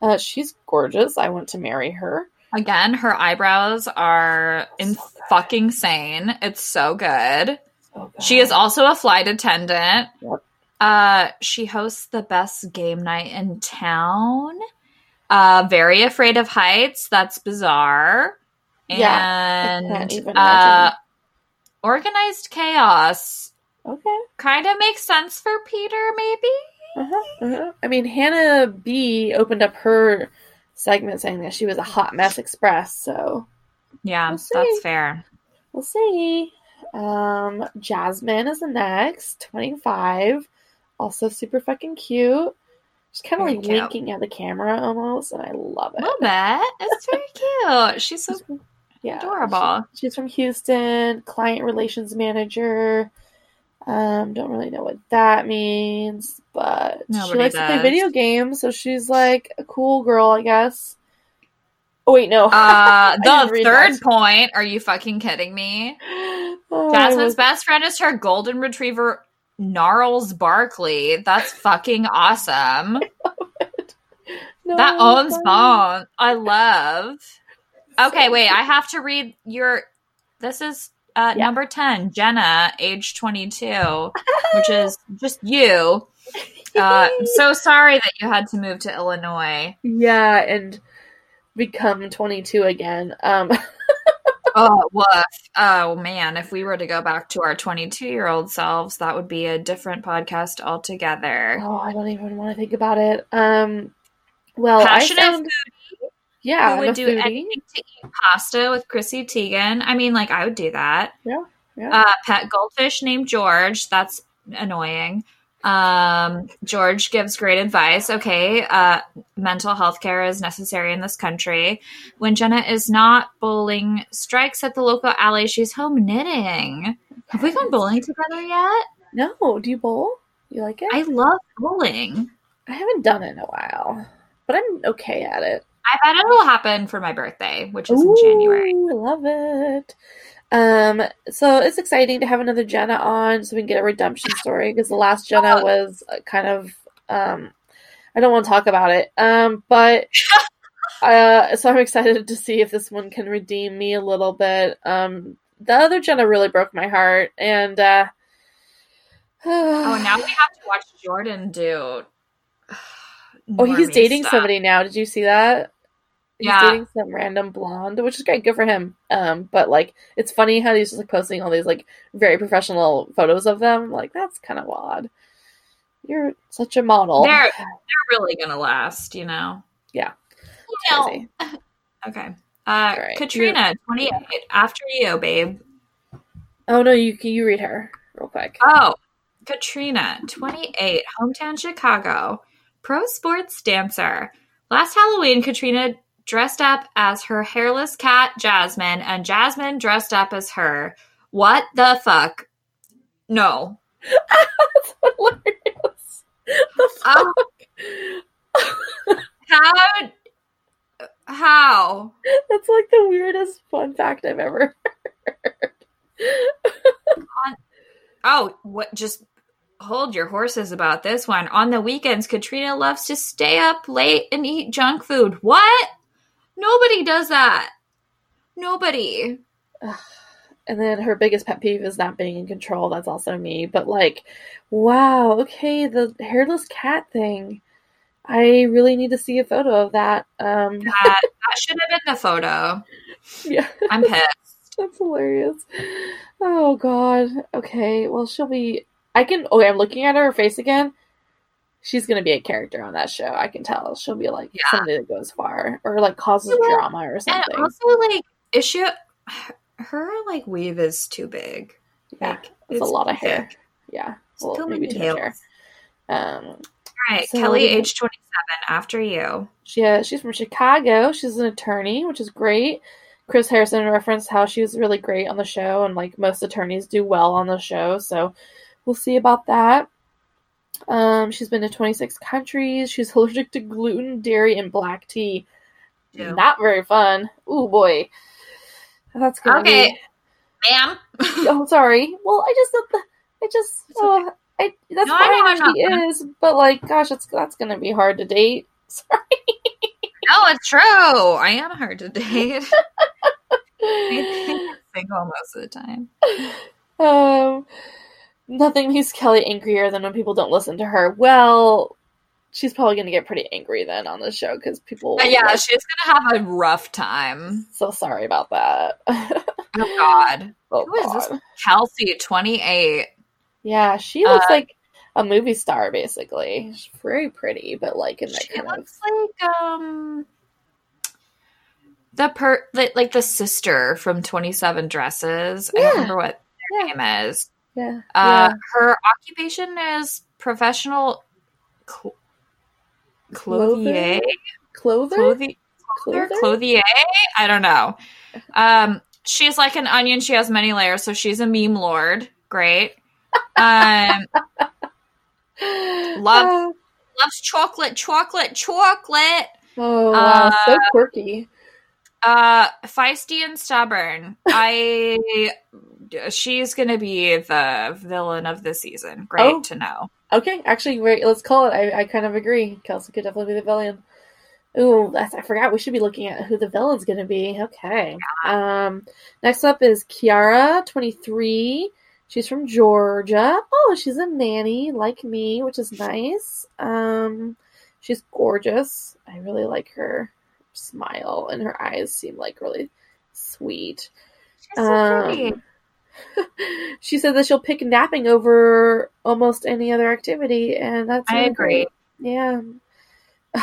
Uh, she's gorgeous. I want to marry her. Again, her eyebrows are in So good. fucking insane. It's so good. Oh, God. She is also a flight attendant. Yep. Uh, she hosts the best game night in town. Uh, very afraid of heights. That's bizarre. Yeah, And even uh, organized chaos okay. kind of makes sense for Peter, maybe. Uh-huh, uh-huh. I mean, Hannah B opened up her segment saying that she was a hot mess express. So Yeah, We'll that's fair. We'll see. Um, Jasmine is the next, 25. Also super fucking cute. She's kind of like cute. winking at the camera almost, and I love A it. little bit. It's very [LAUGHS] cute. She's so yeah, adorable. she- she's from Houston, client relations manager. Um, don't really know what that means, but she Nobody likes to play video games, so she's like a cool girl, I guess. Oh wait, no. Uh, [LAUGHS] the third that. point. Are you fucking kidding me? [GASPS] Oh, Jasmine's was- best friend is her golden retriever, Gnarls Barkley. That's fucking awesome. [LAUGHS] No, that owns bone. I love. Okay, wait. I have to read your. This is uh, Yeah. number 10, Jenna, age 22, which is [LAUGHS] just you. Uh, so sorry that you had to move to Illinois. Yeah, and become 22 again. Um, [LAUGHS] Oh, woof. Oh, man. If we were to go back to our 22 year old selves, that would be a different podcast altogether. Oh, I don't even want to think about it. Um, well, Passionate I found, foodie yeah, who would do foodie. anything to eat pasta with Chrissy Teigen. I mean, like, I would do that. Yeah, yeah. Uh, pet goldfish named George. That's annoying. Um, George gives great advice. Okay, uh, mental health care is necessary in this country. When Jenna is not bowling strikes at the local alley, she's home knitting. Have we gone bowling together yet? No, do you bowl? You like it? I love bowling. I haven't done it in a while, but I'm okay at it. I bet it'll happen for my birthday, which is in January. Ooh, I love it. Um, so it's exciting to have another Jenna on, so we can get a redemption story because the last Jenna was uh, kind of um, I don't want to talk about it. Um, but [LAUGHS] uh, so I'm excited to see if this one can redeem me a little bit. Um, the other Jenna really broke my heart, and uh, Oh, now [SIGHS] we have to watch Jordan do. Oh, he's dating stuff. somebody now. Did you see that? He's Yeah. dating some random blonde, which is great. Good for him. Um, but like, it's funny how he's just like posting all these like very professional photos of them. Like, that's kind of odd. You're such a model. They're [LAUGHS] they're really gonna last, you know. Yeah. Crazy. Okay. Uh, right. Katrina, twenty eight. After you, babe. Oh no, you can you read her real quick. Oh, Katrina, 28, hometown Chicago, pro sports dancer. Last Halloween, Katrina dressed up as her hairless cat, Jasmine, and Jasmine dressed up as her. What the fuck? No. that's hilarious. The fuck? how? How? That's like the weirdest fun fact I've ever heard. Oh, what? Just hold your horses about this one. On the weekends, Katrina loves to stay up late and eat junk food. What? Nobody does that. Nobody. And then her biggest pet peeve is not being in control. That's also me. But like, wow, okay, the hairless cat thing. I really need to see a photo of that. Um, That, [LAUGHS] that should have been the photo. yeah, I'm pissed. [LAUGHS] that's hilarious. Oh god. Okay, well she'll be. I can. Okay, I'm looking at her face again. She's gonna be a character on that show. I can tell. She'll be like Yeah. somebody that goes far or like causes Well, drama or something. And also, like, is she? Her like weave is too big. yeah, Like, it's a lot of thick. hair. Yeah, It's well, too maybe too much hair. Um, All right, So- Kelley, age twenty-seven. After you. She uh, she's from Chicago. She's an attorney, which is great. Chris Harrison referenced how she was really great on the show, and like most attorneys do well on the show. So we'll see about that. Um, she's been to 26 countries. She's [LAUGHS] allergic to gluten, dairy, and black tea. Ew. Not very fun. Oh boy, that's gonna Okay. be. Ma'am. [LAUGHS] Oh, sorry. Well, I just. I just. Oh, I. That's No, I I'm. She not- is, but like, gosh, it's that's gonna be hard to date. [LAUGHS] Sorry. no, it's true. I am hard to date. I think I'm single most of the time. Um, nothing makes Kelley angrier than when people don't listen to her. Well, she's probably going to get pretty angry then on the show because people. But yeah, like, she's gonna have a rough time. so sorry about that. Oh God. [LAUGHS] oh, Who is this? Kelsey, twenty-eight. Yeah, she looks Uh, like a movie star basically. She's very pretty, but like in that She kind of. looks like um the per like, like the sister from Twenty Seven Dresses. I Yeah. don't remember what their Yeah, name is. Yeah, Uh, Her occupation is professional cl- clothier. yeah. Clother? Clothier. Clothier? Clothier? I don't know. Um, she's like an onion. She has many layers, so she's a meme lord. Great. Um, [LAUGHS] Love- Uh, loves chocolate, chocolate, chocolate. oh, wow. so Uh, quirky. Uh, feisty and stubborn. I. She's gonna be the villain of the season. Great Oh. to know. Okay, actually, wait, let's call it. I, I kind of agree. Kelsey could definitely be the villain. Ooh, that's, I forgot. We should be looking at who the villain's going to be. Okay. Um, next up is Kiarra, 23. She's from Georgia. Oh, she's a nanny like me, which is nice. Um, she's gorgeous. I really like her smile, and her eyes seem like really sweet. She's so pretty. [LAUGHS] She said that she'll pick napping over almost any other activity, and that's I agree. great. Yeah. [LAUGHS]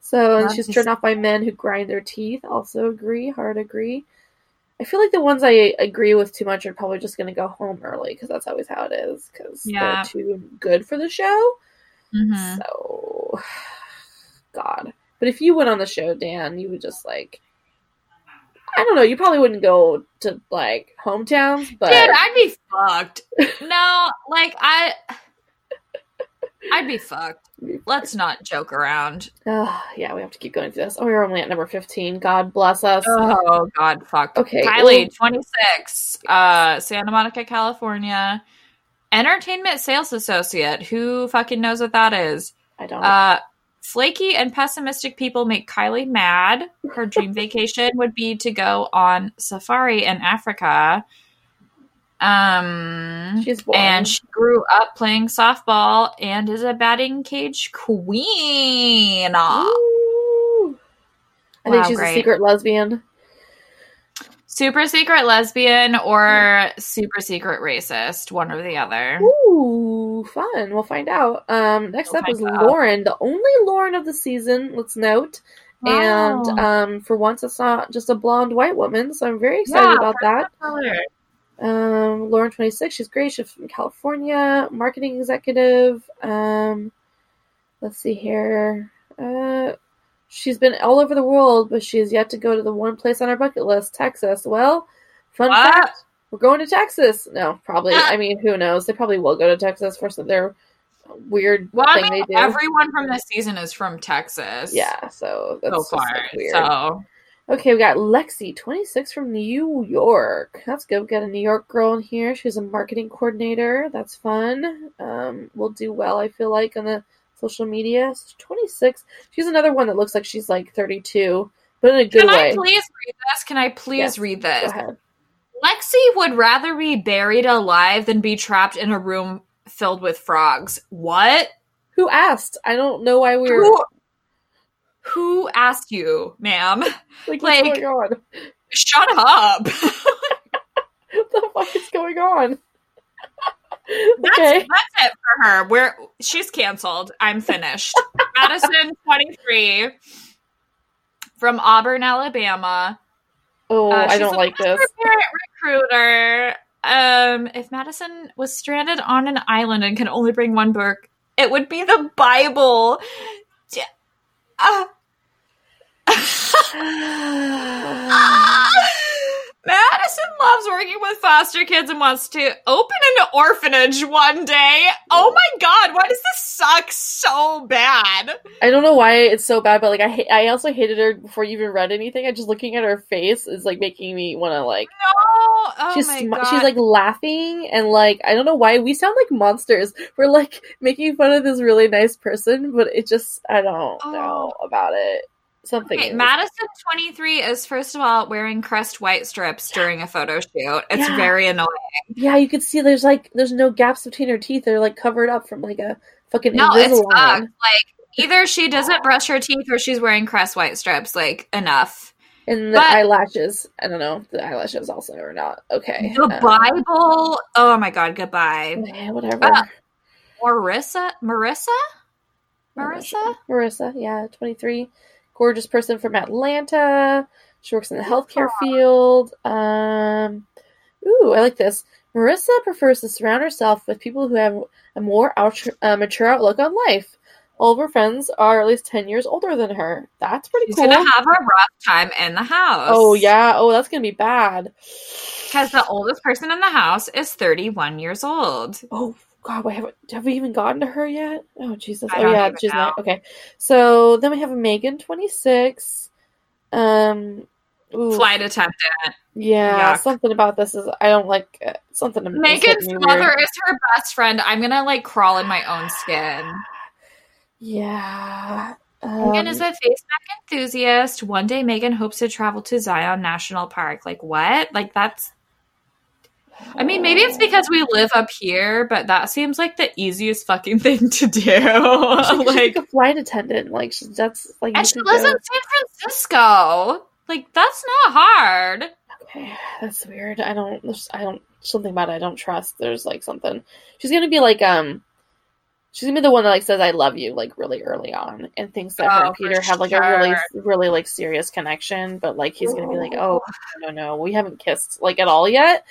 so, and she's turned off by men who grind their teeth. Also agree, hard agree. I feel like the ones I agree with too much are probably just going to go home early because that's always how it is because Yeah. they're too good for the show. Mhm. So, [SIGHS] God. But if you went on the show, Dan, you would just like, I don't know, you probably wouldn't go to like hometowns, but Dude, I'd be fucked. No, like I, I'd be fucked. Let's not joke around. Ugh, yeah, we have to keep going through this. Oh, we're only at number 15. God bless us. Oh God, fuck. Okay, Kylie, twenty six, uh, Santa Monica, California, entertainment sales associate. Who fucking knows what that is? I don't Uh, flaky and pessimistic people make Kylie mad. Her dream [LAUGHS] vacation would be to go on safari in Africa. Um, She's boring. and she grew up playing softball and is a batting cage queen. Ooh. I think she's great. a secret lesbian. Super secret lesbian or super secret racist, one or the other. Ooh, fun. We'll find out. Um, next We'll up is out. Lauren, the only Lauren of the season, let's note. Wow. And um, for once, it's not just a blonde white woman, so I'm very excited Yeah, about that. Color. Um, Lauren, 26, she's great. She's from California, marketing executive. Um, let's see here. Uh, she's been all over the world, but she has yet to go to the one place on our bucket list, Texas. Well, fun What? fact, we're going to Texas. No, probably. I mean, who knows? They probably will go to Texas for some their weird Well, I thing mean, they do. everyone from this season is from Texas. yeah, so that's so far. like, weird. So Okay, we got Lexi, 26 from New York. That's good. We got a New York girl in here. She's a marketing coordinator. That's fun. Um, we'll do well, I feel like, on the social media. So 26. She's another one that looks like she's like 32, but in a good can way. I please read this? Can I please Yes, read this? Lexi would rather be buried alive than be trapped in a room filled with frogs. What? Who asked? I don't know why we were Who, who asked you, ma'am? [LAUGHS] like, what's going on? Shut up. What [LAUGHS] [LAUGHS] the fuck is going on? That's, okay. that's it for her. We're she's canceled. I'm finished. [LAUGHS] Madison, 23, from Auburn, Alabama. Oh, Uh, I don't like this. recruiter. Um, if Madison was stranded on an island and can only bring one book, it would be the Bible. Ah. [SIGHS] [LAUGHS] [SIGHS] [LAUGHS] Madison loves working with foster kids and wants to open an orphanage one day. Oh my god, why does this suck so bad? I don't know why it's so bad, but like I ha- I also hated her before you even read anything. I just looking at her face is like making me want to like No, oh she's my god. she's like laughing and like I don't know why we sound like monsters. We're like making fun of this really nice person, but it just I don't oh. know about it. Something. Okay, is- Madison 23 is first of all wearing crest white strips during a photo shoot. It's Yeah. very annoying. Yeah, you can see there's like there's no gaps between her teeth. They're like covered up from like a fucking No, it's Invisalign. fucked. Like either she doesn't brush her teeth or she's wearing crest white strips. Like enough. And the But- eyelashes. I don't know. The eyelashes also are not okay. The Um, Bible. Oh my god, goodbye. yeah, whatever. Ah, Marissa? Marissa? Marissa? Marissa, yeah, 23. Gorgeous person from Atlanta. She works in the healthcare field. Um, ooh, I like this. Marissa prefers to surround herself with people who have a more out- uh, mature outlook on life. All of her friends are at least 10 years older than her. That's pretty She's cool. gonna have a rough time in the house. oh, yeah. Oh, that's going to be bad. Because the oldest person in the house is 31 years old. Oh, God, wait, have, have we even gotten to her yet? Oh, Jesus. Oh, yeah, she's know. not. Okay. So then we have Megan, 26. Um, ooh, Flight attendant. Yeah, Yuck. something about this is I don't like uh, something. Megan's mother weird. is her best friend. I'm gonna like crawl in my own skin. Yeah. Megan um, is a face enthusiast. One day, Megan hopes to travel to Zion National Park. Like, what? Like, that's. I mean, maybe it's because we live up here, but that seems like the easiest fucking [LAUGHS] thing to do. she's like, a flight attendant. Like she, that's like and she lives in San Francisco. Like, that's not hard. Okay, that's weird. I don't. I don't. Something about it. I don't trust. There's like something. She's gonna be like um. She's gonna be the one that like says "I love you" like really early on, and thinks that her Oh, and for Peter have like a really, really like serious connection. But like he's gonna be like, "Oh, no, no, we haven't kissed like at all yet."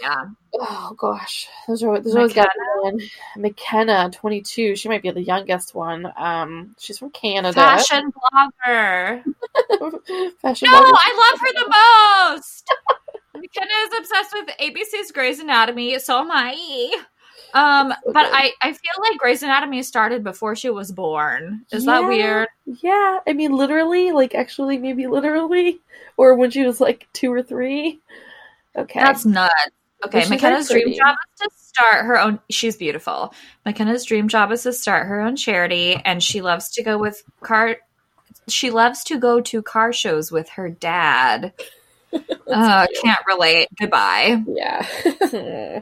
Yeah. Oh gosh, those are there's always got one. Mykenna, twenty two. She might be the youngest one. Um, she's from Canada. Fashion blogger. [LAUGHS] Fashion No, blogger. I love her the most. Mykenna is obsessed with ABC's Grey's Anatomy. So am I. Um, So but good. I, I feel like Grey's Anatomy started before she was born. Is that weird? Yeah, I mean, literally, like actually, maybe literally, or when she was like two or three. Okay, That's nuts. Okay, Mykenna's dream job is to start her own. She's beautiful. Mykenna's dream job is to start her own charity, and she loves to go with car. She loves to go to car shows with her dad. [LAUGHS] uh, cute. can't relate. Goodbye. yeah. [LAUGHS]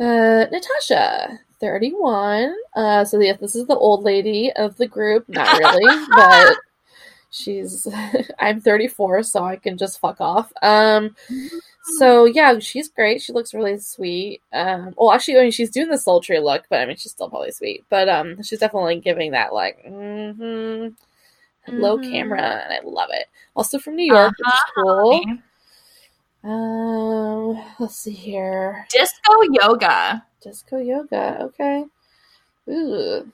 uh, Natasha, thirty-one. Uh, so yeah, this is the old lady of the group. Not really, [LAUGHS] but she's. I'm thirty-four, so I can just fuck off. Um. So yeah, she's great. She looks really sweet. Um, well, actually, I mean, she's doing the sultry look, but I mean, she's still probably sweet. But um, she's definitely giving that like mm-hmm, low Mhm. camera, and I love it. Also from New York, which is cool. Um, let's see here, Disco yoga. disco yoga. Okay. Ooh.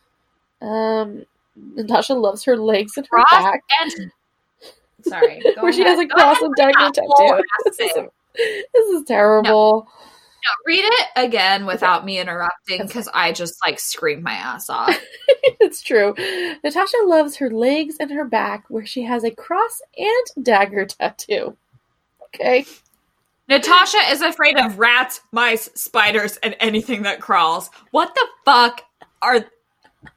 Um, Natasha loves her legs and her back, and sorry, [LAUGHS] where she has a cross ahead and with dagger that tattoo. [LAUGHS] This is, essay. this is terrible. No, read it again without me interrupting because I just like screamed my ass off. [LAUGHS] it's true. Natasha loves her legs and her back, where she has a cross and dagger tattoo. Okay. Natasha is afraid of rats, mice, spiders, and anything that crawls. What the fuck are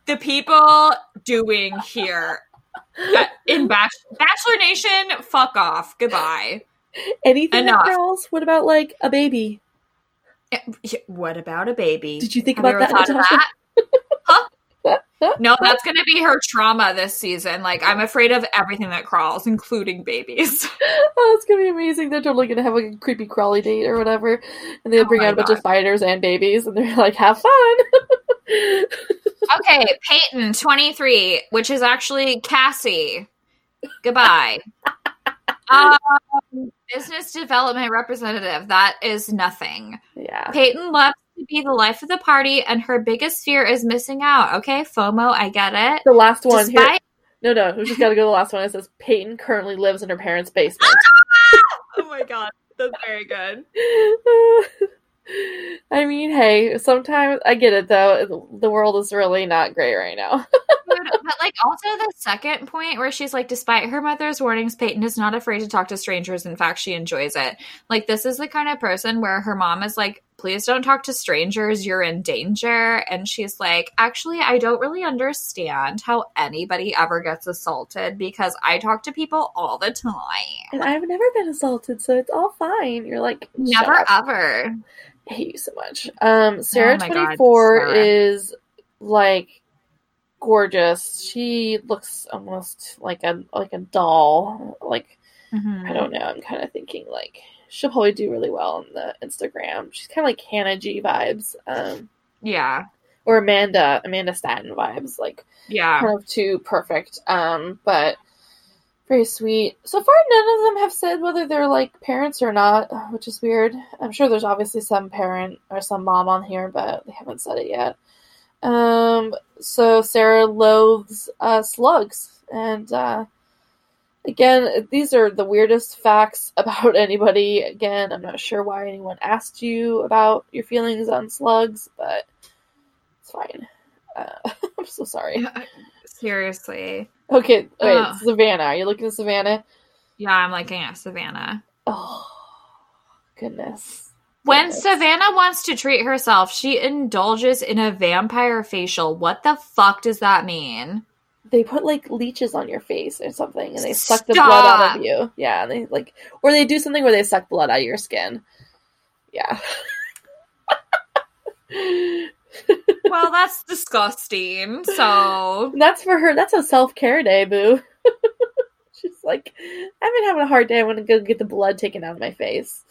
the people doing here? [LAUGHS] Uh, In Bach- Bachelor Nation, fuck off. Goodbye. Anything Enough. that girls? What about like a baby? Eh, What about a baby? Did you think Have you about ever that, that? Huh? [LAUGHS] No, that's going to be her trauma this season. Like, I'm afraid of everything that crawls, including babies. [LAUGHS] Oh, it's gonna be amazing. They're totally gonna have like a creepy crawly date or whatever, and they'll Oh bring out a bunch God. of fighters and babies, and they're like, "Have fun." [LAUGHS] Okay, Payton, 23, which is actually Cassie. Goodbye. Um, business development representative. That is nothing. yeah. Payton loves to be the life of the party, and her biggest fear is missing out. Okay, FOMO, I get it. The last one here. No, no, we just gotta go to the last one. It says Payton currently lives in her parents' basement. [LAUGHS] oh my god, that's very good. [LAUGHS] I mean, hey, sometimes I get it though. The world is really not great right now. [LAUGHS] But like also the second point where she's like, despite her mother's warnings, Payton is not afraid to talk to strangers. In fact, she enjoys it. Like this is the kind of person where her mom is like, please don't talk to strangers, you're in danger. And she's like, actually, I don't really understand how anybody ever gets assaulted because I talk to people all the time. And I've never been assaulted, so it's all fine. You're like, Never ever. I hate you so much. Um, Sarah Oh my God, twenty four Sarah. is like gorgeous. She looks almost like a like a doll. Like Mm-hmm. I don't know. I'm kind of thinking like she'll probably do really well on the Instagram. She's kind of like Hannah G vibes, um, Yeah. or Amanda Amanda Stanton vibes. Like Yeah. kind of too perfect. Um, but very sweet. So far, none of them have said whether they're like parents or not, which is weird. I'm sure there's obviously some parent or some mom on here, but they haven't said it yet. Um, so Sarah loathes uh, slugs, and uh, again, these are the weirdest facts [LAUGHS] about anybody. Again, I'm not sure why anyone asked you about your feelings on slugs, but it's fine. Uh, [LAUGHS] I'm so sorry. Seriously. Okay, wait, Ugh. Savannah. Are you looking at Savannah? Yeah, I'm looking at Savannah. Oh, goodness. When Goodness. Savannah wants to treat herself, she indulges in a vampire facial. What the fuck does that mean? They put like leeches on your face or something, and they suck the blood out of you. Yeah, and they like, or they do something where they suck blood out of your skin. Yeah. [LAUGHS] Well, that's disgusting. So, that's for her. That's a self care day, boo. [LAUGHS] She's like, I've been having a hard day. I want to go get the blood taken out of my face.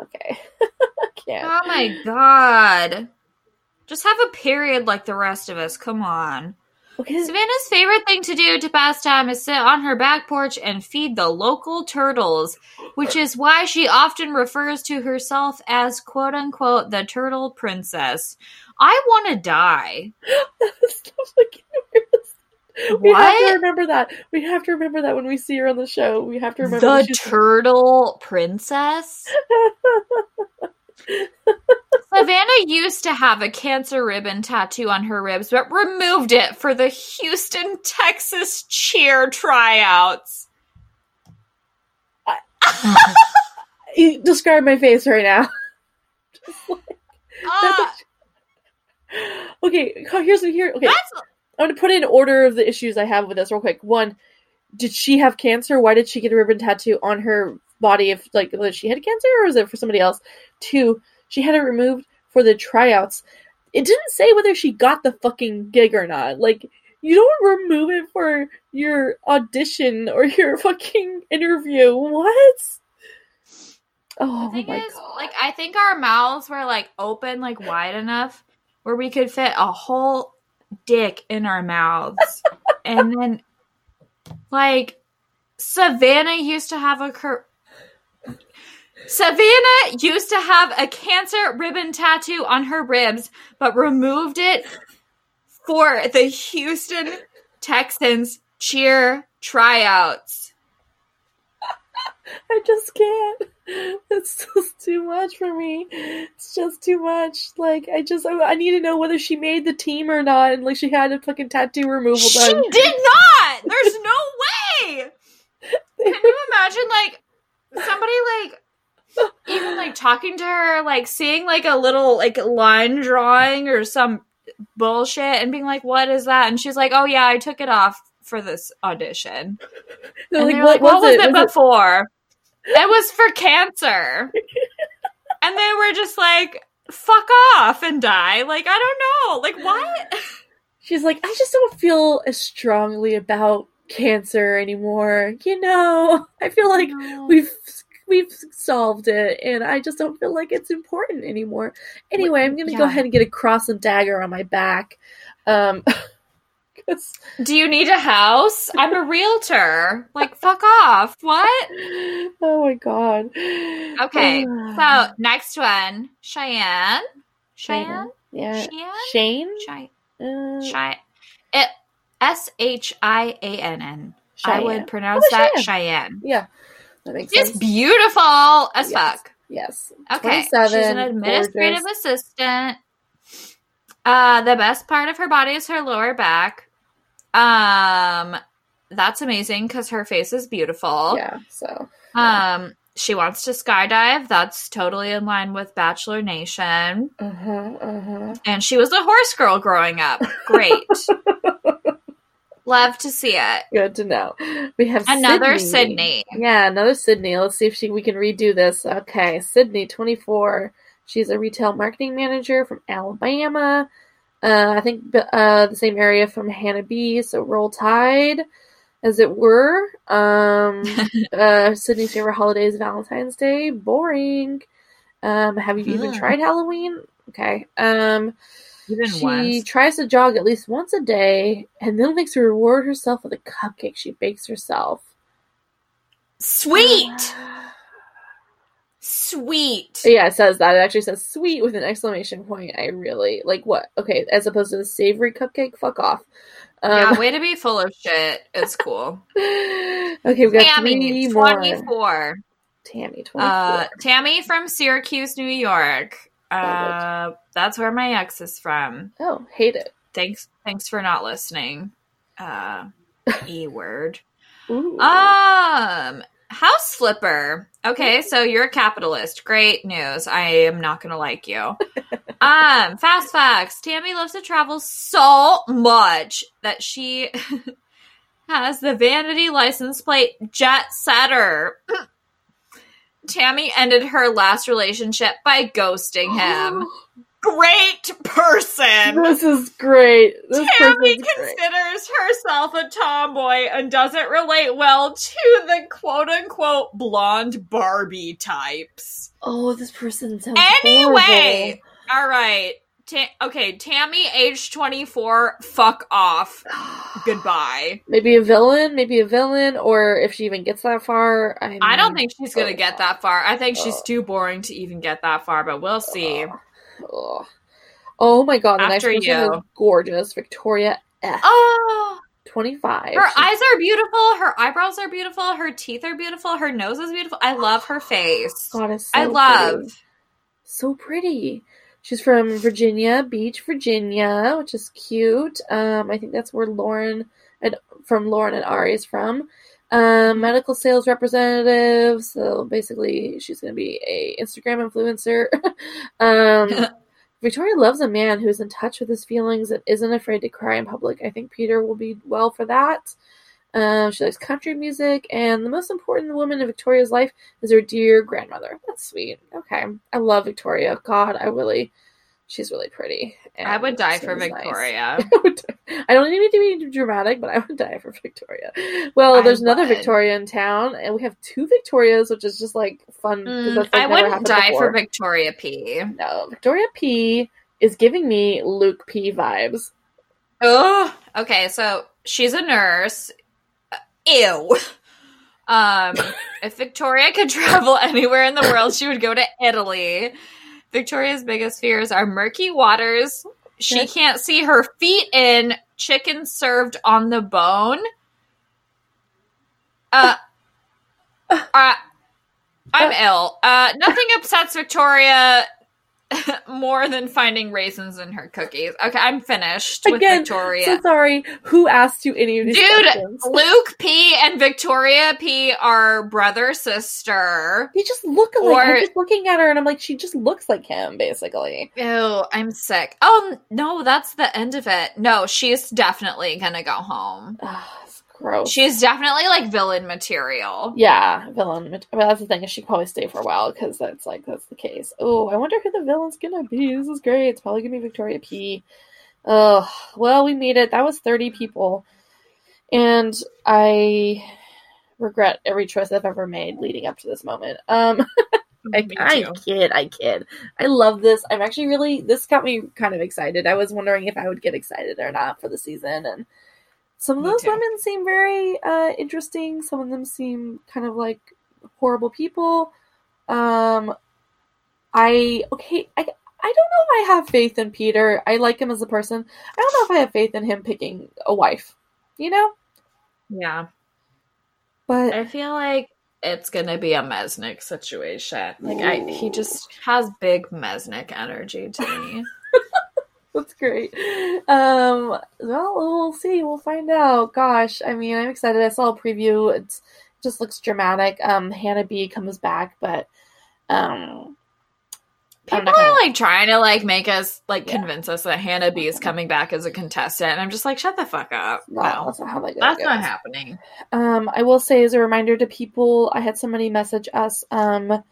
Okay. [LAUGHS] Can't. Oh my god. Just have a period like the rest of us. Come on. Savannah's favorite thing to do to pass time is sit on her back porch and feed the local turtles, which is why she often refers to herself as quote unquote the turtle princess. I want to die. Stop looking at her. We have to remember that. We have to remember that when we see her on the show. We have to remember The turtle princess? [LAUGHS] Savannah used to have a cancer ribbon tattoo on her ribs, but removed it for the Houston, Texas cheer tryouts. You [LAUGHS] describe my face right now. Ah, okay, here's here. Okay, I'm gonna put in order of the issues I have with this real quick. One, did she have cancer? Why did she get a ribbon tattoo on her body? If like she had cancer or was it for somebody else? Two, she had it removed for the tryouts. It didn't say whether she got the fucking gig or not. Like you don't remove it for your audition or [LAUGHS] your fucking interview. What? Oh The thing my is, god! like, I think our mouths were like open, like wide enough where we could fit a whole dick in our mouths, [LAUGHS] and then, like, Savannah used to have a cur- Savannah used to have a cancer ribbon tattoo on her ribs, but removed it for the Houston Texans cheer tryouts. [LAUGHS] I just can't. It's just too much for me. It's just too much. Like I just I, I need to know whether she made the team or not, and like she had a fucking tattoo removal She done. She did not. There's no way. [LAUGHS] Can you imagine like somebody like even like talking to her, like seeing like a little like line drawing or some bullshit and being like, "What is that?" And she's like, "Oh yeah, I took it off for this audition." They're and like, they're what, like, "What was, it Was before?" It was for cancer. and they were just like, "Fuck off and die." Like I don't know. Like what? She's like, I just don't feel as strongly about cancer anymore. You know, I feel like we've we've solved it, and I just don't feel like it's important anymore. Anyway, I'm gonna go ahead and get a cross and dagger on my back. Um, [LAUGHS] Do you need a house? I'm a realtor. Like, fuck off. What? [LAUGHS] oh my god. Okay, [SIGHS] so next one Cheyenne. Cheyenne? yeah, Cheyenne? Shane. Chey- Uh, Chey- it S H I A N N. I Cheyenne. would pronounce Oh, that Cheyenne. Cheyenne. Yeah, that makes She's sense. beautiful as Yes. fuck. Yes. Okay, 27, she's an administrative gorgeous. assistant. Uh, the best part of her body is her lower back. Um, that's amazing because her face is beautiful. Yeah. So Um, she wants to skydive. That's totally in line with Bachelor Nation. uh huh. Uh huh. And she was a horse girl growing up. Great. [LAUGHS] Love to see it. Good to know. We have Another Sydney. Yeah, another Sydney. Let's see if she we can redo this. Okay, Sydney, 24. She's a retail marketing manager from Alabama. Uh, I think uh, the same area from Hannah B. So roll tide, as it were. Um, [LAUGHS] uh, Sydney's favorite holiday is Valentine's Day. Boring. Um, have you even Hmm. tried Halloween? Okay. Um, Even she once. tries to jog at least once a day, and then likes to reward herself with a cupcake she bakes herself. Sweet! [SIGHS] Sweet. Yeah, it says that. It actually says sweet with an exclamation point. I really like what? Okay, as opposed to the savory cupcake, fuck off. Yeah, Um, way to be full of shit. It's [LAUGHS] cool. okay, we've got Tammy, three more. 24. Tammy, 24. Uh, Tammy from Syracuse, New York. Uh, that's where my ex is from. oh, hate it. Thanks, thanks for not listening. Uh, [LAUGHS] e word. Ooh. Um, house flipper. Okay, so you're a capitalist. Great news. I am not gonna like you. [LAUGHS] um, fast facts. Tammy loves to travel so much that she [LAUGHS] has the vanity license plate jet setter. [CLEARS THROAT] Tammy ended her last relationship by ghosting him. [GASPS] great person. This is great. This Tammy person's great. considers herself a tomboy and doesn't relate well to the quote unquote blonde Barbie types. Oh, this person sounds Anyway, all right. Ta- okay, Tammy, age 24, fuck off. [SIGHS] Goodbye. Maybe a villain, maybe a villain, or if she even gets that far. I, I don't think she's gonna get that far. I think she's too boring to even get that far, but we'll see. Oh my god, the next After person you. is gorgeous. Victoria F. Oh, 25. her She's- eyes are beautiful. Her eyebrows are beautiful. Her teeth are beautiful. Her nose is beautiful. I love her face. God, so I love. pretty. So pretty. She's from Virginia Beach, Virginia, which is cute. Um, I think that's where Lauren and from Lauren and Arie is from. Um, medical sales representative. So basically, she's going to be a Instagram influencer. [LAUGHS] um, [LAUGHS] Victoria loves a man who's in touch with his feelings and isn't afraid to cry in public. I think Peter will be well for that. Um, she likes country music, and the most important woman in Victoria's life is her dear grandmother. That's sweet. Okay, I love Victoria. God, I really, she's really pretty. I would die for seems nice. Victoria. [LAUGHS] I would- I don't need to be dramatic, but I would die for Victoria. Well, I there's another would. Victoria in town, and we have two Victorias, which is just like fun. Mm, like, I wouldn't die before. for Victoria P. No, Victoria P is giving me Luke P vibes. Oh, okay. So she's a nurse. Ew. Um, if Victoria could travel [LAUGHS] anywhere in the world, she would go to Italy. Victoria's biggest fears are murky waters. She can't see her feet in chicken served on the bone. Uh, [LAUGHS] uh I'm ill. Uh, nothing upsets Victoria [LAUGHS] more than finding raisins in her cookies. Okay, I'm finished with Again, Victoria. So sorry. Who asked you any of these Dude, questions? Luke P and Victoria P are brother sister. They just look alike. Or- I'm just looking at her and I'm like, she just looks like him, basically. Ew, I'm sick. Oh no, that's the end of it. No, she's definitely gonna go home. [SIGHS] Ugh, it's gross. She's definitely like villain material. yeah, villain. But that's the thing is she probably stay for a while because that's like that's the case. Oh, I wonder who the villain's gonna be. This is great. It's probably gonna be Victoria P. Oh, well, we made it. That was 30 people, and I regret every choice I've ever made leading up to this moment. Um. [LAUGHS] I, I kid, I kid. I love this. I'm actually really. This got me kind of excited. I was wondering if I would get excited or not for the season, and some of Me those too. women seem very uh, interesting. Some of them seem kind of like horrible people. Um, I okay. I I don't know if I have faith in Peter. I like him as a person. I don't know if I have faith in him picking a wife. You know, Yeah. but I feel like it's gonna be a Mesnick situation. Like I he just has big Mesnick energy to me. [LAUGHS] That's great. Um, well, we'll see. We'll find out. Gosh, I mean, I'm excited. I saw a preview. It's, it just looks dramatic. Um, Hannah B comes back, but um, People gonna- are like trying to like make us like Yeah. convince us that Hannah B is coming back as a contestant, and I'm just like, shut the fuck up. no, No, that's not how that that's not happening. Um, I will say as a reminder to people, I had somebody message us um,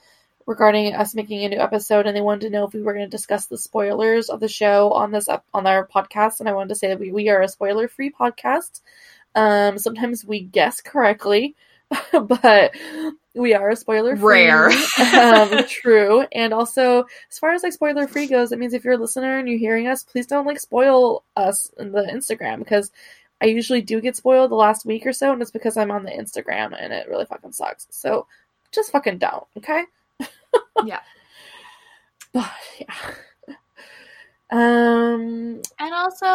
regarding us making a new episode, and they wanted to know if we were going to discuss the spoilers of the show on this ep- on our podcast. And I wanted to say that we, we are a spoiler free podcast. Um, sometimes we guess correctly, [LAUGHS] but we are a spoiler free. Rare. [LAUGHS] um, true. And also, as far as like spoiler free goes, it means if you're a listener and you're hearing us, please don't like spoil us in the Instagram because I usually do get spoiled the last week or so, and it's because I'm on the Instagram and it really fucking sucks. So just fucking don't, okay? Yeah. [LAUGHS] But yeah. Um. And also,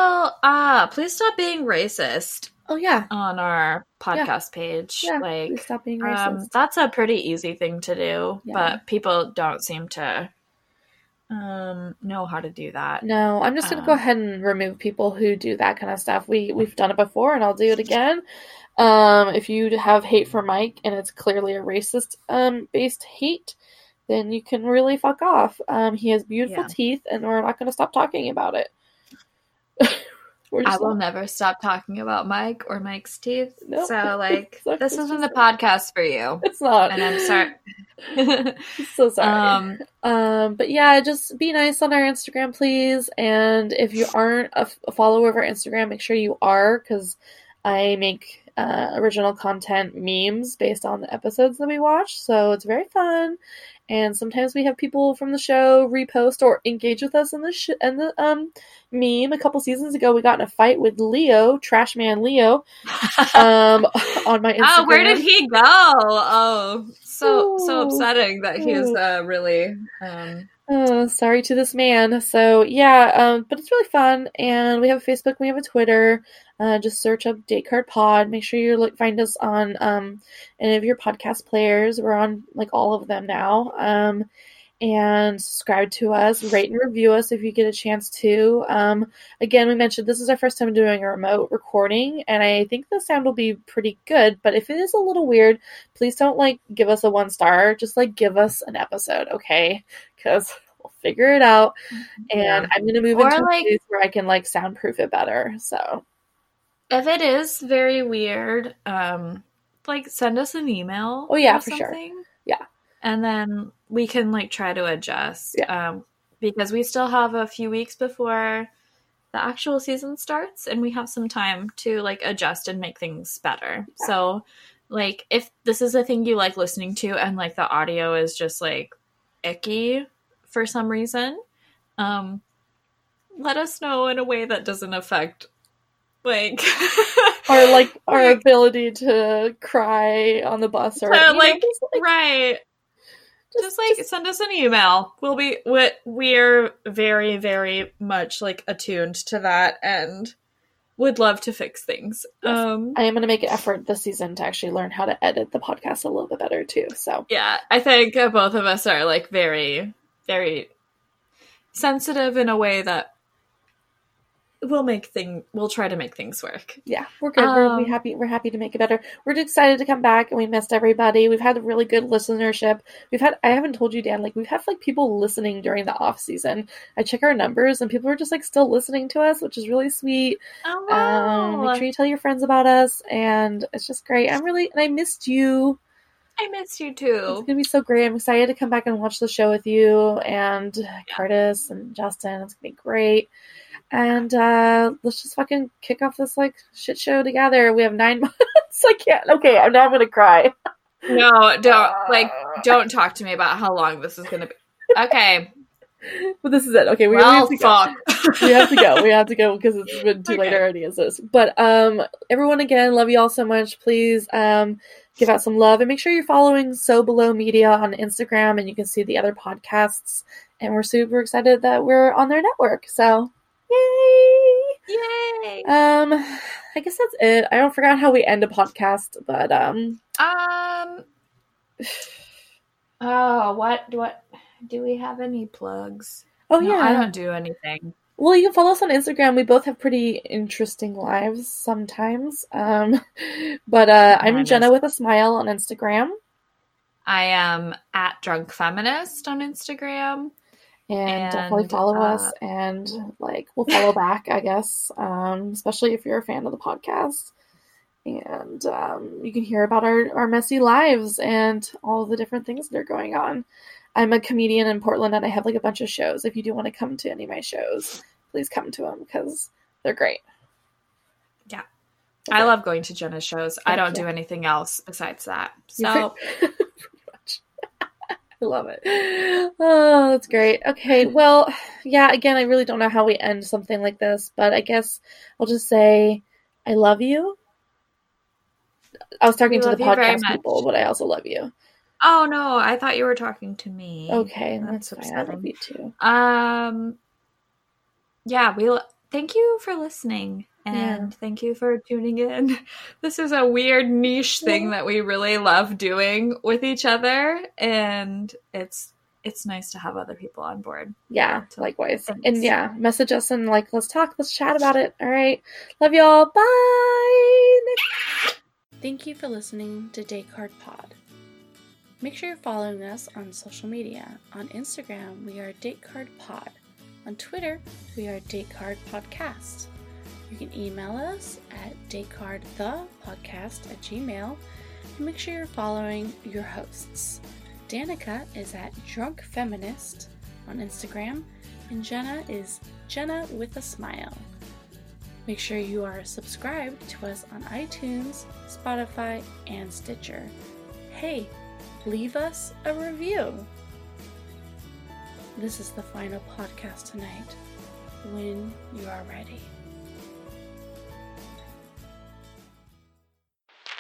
uh, please stop being racist Oh yeah. on our podcast page. Yeah. like, stop being racist. um, that's a pretty easy thing to do, Yeah. but people don't seem to um know how to do that. no, I'm just gonna go um, ahead and remove people who do that kind of stuff. We we've done it before, and I'll do it again. Um, if you have hate for Mike and it's clearly a racist um based hate, then you can really fuck off. Um, he has beautiful Yeah. teeth, and we're not gonna stop talking about it. [LAUGHS] I will never stop talking about Mike or Mike's teeth. No. So, [LAUGHS] like, this isn't the podcast for you. [LAUGHS] It's not. And I'm sorry. so sorry. um, Um, but yeah, just be nice on our Instagram, please. And if you aren't a, f- a follower of our Instagram, make sure you are because I make uh, original content memes based on the episodes that we watch. So it's very fun. And sometimes we have people from the show repost or engage with us in the sh- in the um meme. A couple seasons ago, we got in a fight with Leo, Trash Man Leo, [LAUGHS] um, [LAUGHS] on my Instagram. oh, where did he go? Oh, so so upsetting that he's Ooh. uh, really. Um, Oh, sorry to this man. So yeah, um, but it's really fun, and we have a Facebook, we have a Twitter. Uh, just search up Date Card Pod. Make sure you look, find us on um, any of your podcast players. We're on like all of them now. Um, and subscribe to us, rate and review us if you get a chance to. Um, again, we mentioned this is our first time doing a remote recording, and I think the sound will be pretty good. But if it is a little weird, please don't like give us a one star. Just like give us an episode, okay? Because [LAUGHS] we'll figure it out. And Yeah. I'm gonna move Or, into a place where I can like soundproof it better. So if it is very weird, um, like send us an email. Oh, yeah, or for sure. Yeah. and then we can like try to adjust. Yeah. Um, because we still have a few weeks before the actual season starts, and we have some time to like adjust and make things better. Yeah. So, like, if this is a thing you like listening to, and like the audio is just like icky for some reason, um, let us know in a way that doesn't affect like [LAUGHS] or like our Like- ability to cry on the bus or To, you know, like, like, right just- just like just- send us an email we'll be we- we're very very much like attuned to that and would love to fix things Yes. um I am gonna make an effort this season to actually learn how to edit the podcast a little bit better too. So yeah i think both of us are like very very sensitive in a way that we'll make thing we'll try to make things work yeah, we're good. we're Um, happy. We're happy to make it better. We're excited to come back, and we missed everybody. We've had a really good listenership. We've had. I haven't told you, Dan. Like we've had like people listening during the off season. I check our numbers, and people are just like still listening to us, which is really sweet. oh Um, make sure you tell your friends about us, and it's just great. I'm really and I missed you. i missed you too. It's gonna be so great. I'm excited to come back and watch the show with you and Curtis and Justin. It's gonna be great. And uh let's just fucking kick off this like shit show together. We have nine [LAUGHS] months. I can't. Okay, I'm now gonna cry. no don't like don't talk to me about how long this is gonna be okay But this is it. Okay, we, we well have to go. we have to go. We have to go because it's been too late Okay. already as this. But um everyone again, love you all so much. Please um give out some love and make sure you're following So Below Media on Instagram and you can see the other podcasts. And we're super excited that we're on their network. So yay! yay Um I guess that's it. I don't forgot how we end a podcast, but um Um. [SIGHS] Oh, what? What? Do we have any plugs? oh No, yeah. I don't do anything. Well, you can follow us on Instagram. We both have pretty interesting lives sometimes. Um, [LAUGHS] but uh, I'm Jenna with a smile on Instagram, I am at drunk feminist on Instagram. And, definitely follow uh, us. And like, we'll follow [LAUGHS] back, I guess. Um, especially if you're a fan of the podcast, and um, you can hear about our our messy lives and all the different things that are going on. I'm a comedian in Portland, and I have like a bunch of shows. If you do want to come to any of my shows, please come to them because they're great. Yeah. That's I love going to Jenna's shows. I don't you. do anything else besides that. So. [LAUGHS] I [LAUGHS] love it. Oh, that's great. Okay, well, yeah, again, I really don't know how we end something like this, but I guess I'll just say I love you. I was talking We to the love you very podcast people, but I also love you. Oh no, I thought you were talking to me. Okay, That's that's, fine. I love you too. Um yeah, we thank you for listening and Yeah. thank you for tuning in. [LAUGHS] This is a weird niche thing that we really love doing with each other and it's it's nice to have other people on board. Yeah, likewise. Thanks. And yeah, message us and like, let's talk, let's chat about it. All right. Love y'all. Bye. Thank you for listening to Date Card Pod. Make sure you're following us on social media. On Instagram, we are Date Card Pod. On Twitter, we are Date Card Podcast. You can email us at datecardthepodcast at gmail and make sure you're following your hosts. Danica is at Drunk Feminist on Instagram, and Jenna is Jenna with a Smile. Make sure you are subscribed to us on iTunes, Spotify, and Stitcher. Hey, leave us a review. This is the final podcast tonight. When you are ready.